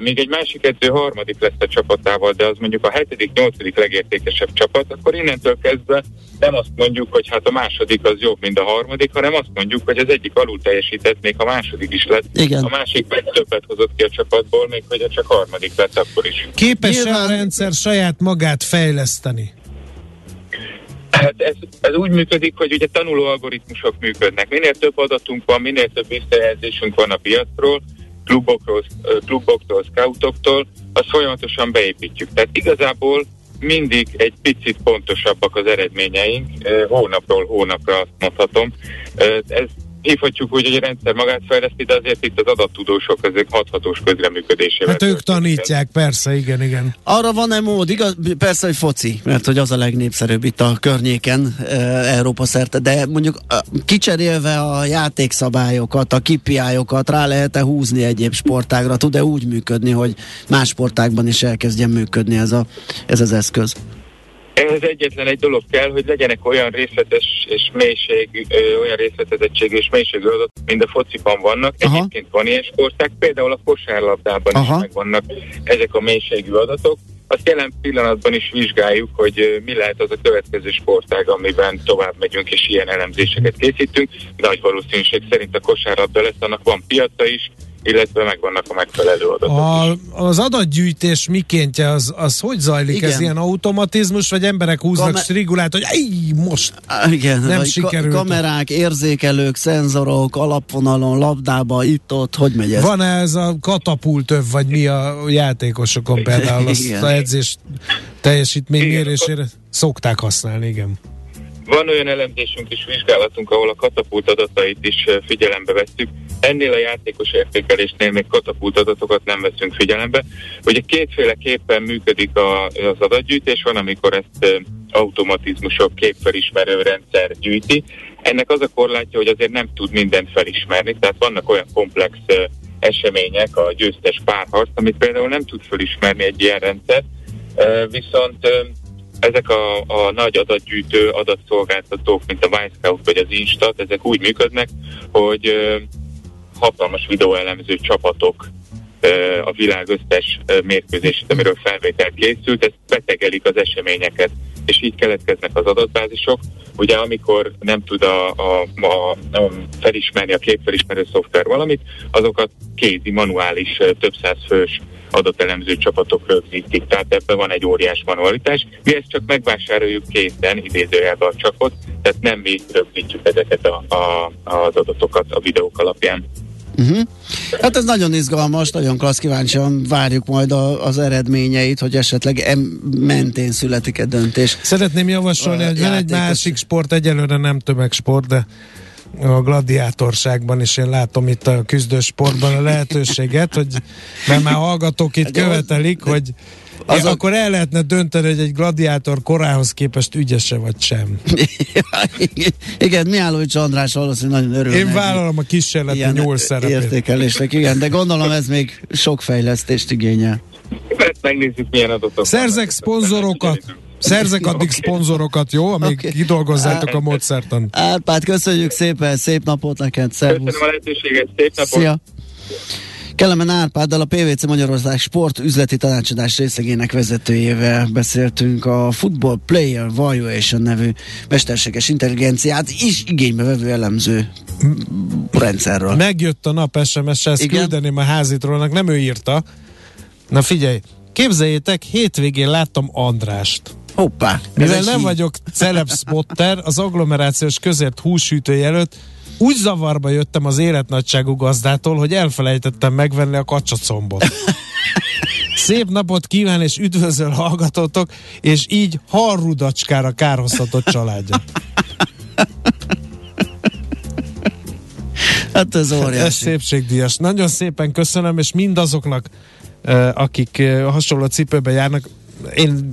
még egy másik edző harmadik lesz a csapatával, de az mondjuk a hetedik, nyolcadik legértékesebb csapat, akkor innentől kezdve nem azt mondjuk, hogy hát a második az jobb, mint a harmadik, hanem azt mondjuk, hogy az egyik alul teljesített, még a második is lett. Igen. A másik meg többet hozott ki a csapatból, még hogy a csak harmadik lett akkor is. Képes a rendszer saját magát fejleszteni? Hát ez, ez úgy működik, hogy ugye tanuló algoritmusok működnek. Minél több adatunk van, minél több visszajelzésünk van a piacról, klubokról, kluboktól, scoutoktól, azt folyamatosan beépítjük. Tehát igazából mindig egy picit pontosabbak az eredményeink, hónapról hónapra azt mondhatom. Ez hívhatjuk úgy, hogy a rendszer magát fejleszti, de azért itt az adattudósok ezek hathatós közreműködésével. Hát ők tanítják, persze, igen, igen. Arra van-e mód? Igaz, persze, hogy foci, mert hogy az a legnépszerűbb itt a környéken, e, Európa szerte, de mondjuk e, kicserélve a játékszabályokat, a kipiályokat rá lehet-e húzni egyéb sportágra? Tud-e úgy működni, hogy más sportákban is elkezdjen működni ez, a, ez az eszköz? Ehhez egyetlen egy dolog kell, hogy legyenek olyan részletes és mélység, olyan részletezettség és mélységű adat, mint a fociban vannak. Aha. Egyébként van ilyen sporták, például a kosárlabdában Aha. is megvannak ezek a mélységű adatok. Azt jelen pillanatban is vizsgáljuk, hogy mi lehet az a következő sportág, amiben tovább megyünk és ilyen elemzéseket készítünk. Nagy valószínűség szerint a kosárlabda lesz, annak van piaca is, illetve megvannak a megfelelő adatok a, is. Az adatgyűjtés mikéntje, az, az hogy zajlik? Igen. Ez ilyen automatizmus, vagy emberek húznak Kamer- strigulát, hogy Ej, most Igen, nem sikerült. Ka- kamerák, érzékelők, szenzorok, alapvonalon, labdába, itt-ott, hogy megy ez? Van ez a katapultöv, vagy mi a játékosokon például az, az edzés teljesítménymérésére szokták használni, igen. Van olyan elemzésünk és vizsgálatunk, ahol a katapult adatait is figyelembe vettük. Ennél a játékos értékelésnél még katapult adatokat nem veszünk figyelembe. Ugye kétféleképpen működik a, az adatgyűjtés, van, amikor ezt automatizmusok képfelismerő rendszer gyűjti. Ennek az a korlátja, hogy azért nem tud mindent felismerni, tehát vannak olyan komplex események, a győztes párharc, amit például nem tud felismerni egy ilyen rendszer, viszont ezek a, a nagy adatgyűjtő adatszolgáltatók, mint a Wisecout vagy az Instat, ezek úgy működnek, hogy hatalmas videóelemző csapatok a világ összes mérkőzését, amiről felvétel készült, ezt betegelik az eseményeket, és így keletkeznek az adatbázisok. Ugye amikor nem tud a, a, a, a felismerni a képfelismerő szoftver valamit, azokat kézi, manuális, több száz fős adatelemző csapatok rögzítik, tehát ebben van egy óriás manualitás. Mi ezt csak megvásároljuk készen, idézőjelben a csapot, tehát nem mi rögzítjük ezeket a, a, az adatokat a videók alapján. Uh-huh. Hát ez nagyon izgalmas, nagyon klassz, kíváncsian várjuk majd a, az eredményeit, hogy esetleg em mentén születik-e döntés. Szeretném javasolni, hogy van egy másik sport, egyelőre nem tömegsport, de a gladiátorságban is én látom itt a küzdősportban a lehetőséget, hogy mert már hallgatók itt követelik, hogy az akkor el lehetne dönteni, hogy egy gladiátor korához képest ügyese vagy sem. igen, Mihálovics András valószínűleg nagyon örül. Én vállalom a kísérleti nyúl szerepét. Értékelésnek, igen, de gondolom ez még sok fejlesztést igényel. Megnézzük, milyen adatok. Szerzek szponzorokat. Szerzek addig okay. szponzorokat, jó? Amíg okay. kidolgozzátok a módszertan. Árpád, köszönjük szépen, szép napot neked, szervusz. Köszönöm a lehetőséget, szép napot. Szia. Kelemen Árpáddal a PVC Magyarország sport üzleti tanácsadás részlegének vezetőjével beszéltünk a Football Player Valuation nevű mesterséges intelligenciát is igénybe vevő elemző rendszerről. Megjött a nap SMS-e, ezt küldeném a házitrónak, nem ő írta. Na figyelj, képzeljétek, hétvégén láttam Andrást. Hoppá! Mivel nem így. vagyok celeb spotter, az agglomerációs közért húsütői előtt úgy zavarba jöttem az életnagyságú gazdától, hogy elfelejtettem megvenni a kacsacombot. Szép napot kíván és üdvözöl hallgatótok, és így harrudacskára kárhoztatott családja. Hát ez óriási. Ez szépségdíjas. Nagyon szépen köszönöm, és mindazoknak, akik hasonló cipőbe járnak, én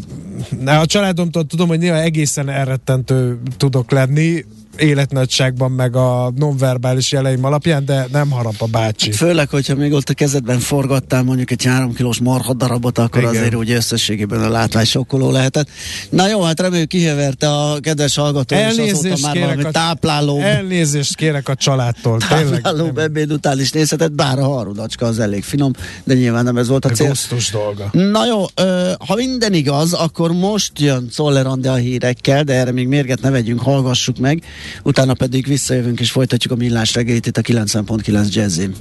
a családomtól tudom, hogy néha egészen elrettentő tudok lenni, életnagyságban, meg a nonverbális jeleim alapján, de nem harap a bácsi. Főleg, hogyha még ott a kezedben forgattál mondjuk egy három kilós marha darabot, akkor Igen. azért ugye összességében a látvány sokkoló lehetett. Na jó, hát reméljük kiheverte a kedves hallgató, elnézést és már kérek a, tápláló. Elnézést kérek a családtól. Tápláló ebéd után is nézhetett, bár a harudacska az elég finom, de nyilván nem ez volt a cél. dolga. Na jó, ö, ha minden igaz, akkor most jön Czoller a hírekkel, de erre még mérget ne vegyünk, hallgassuk meg utána pedig visszajövünk és folytatjuk a millás reggelit itt a 90.9 Jazzin.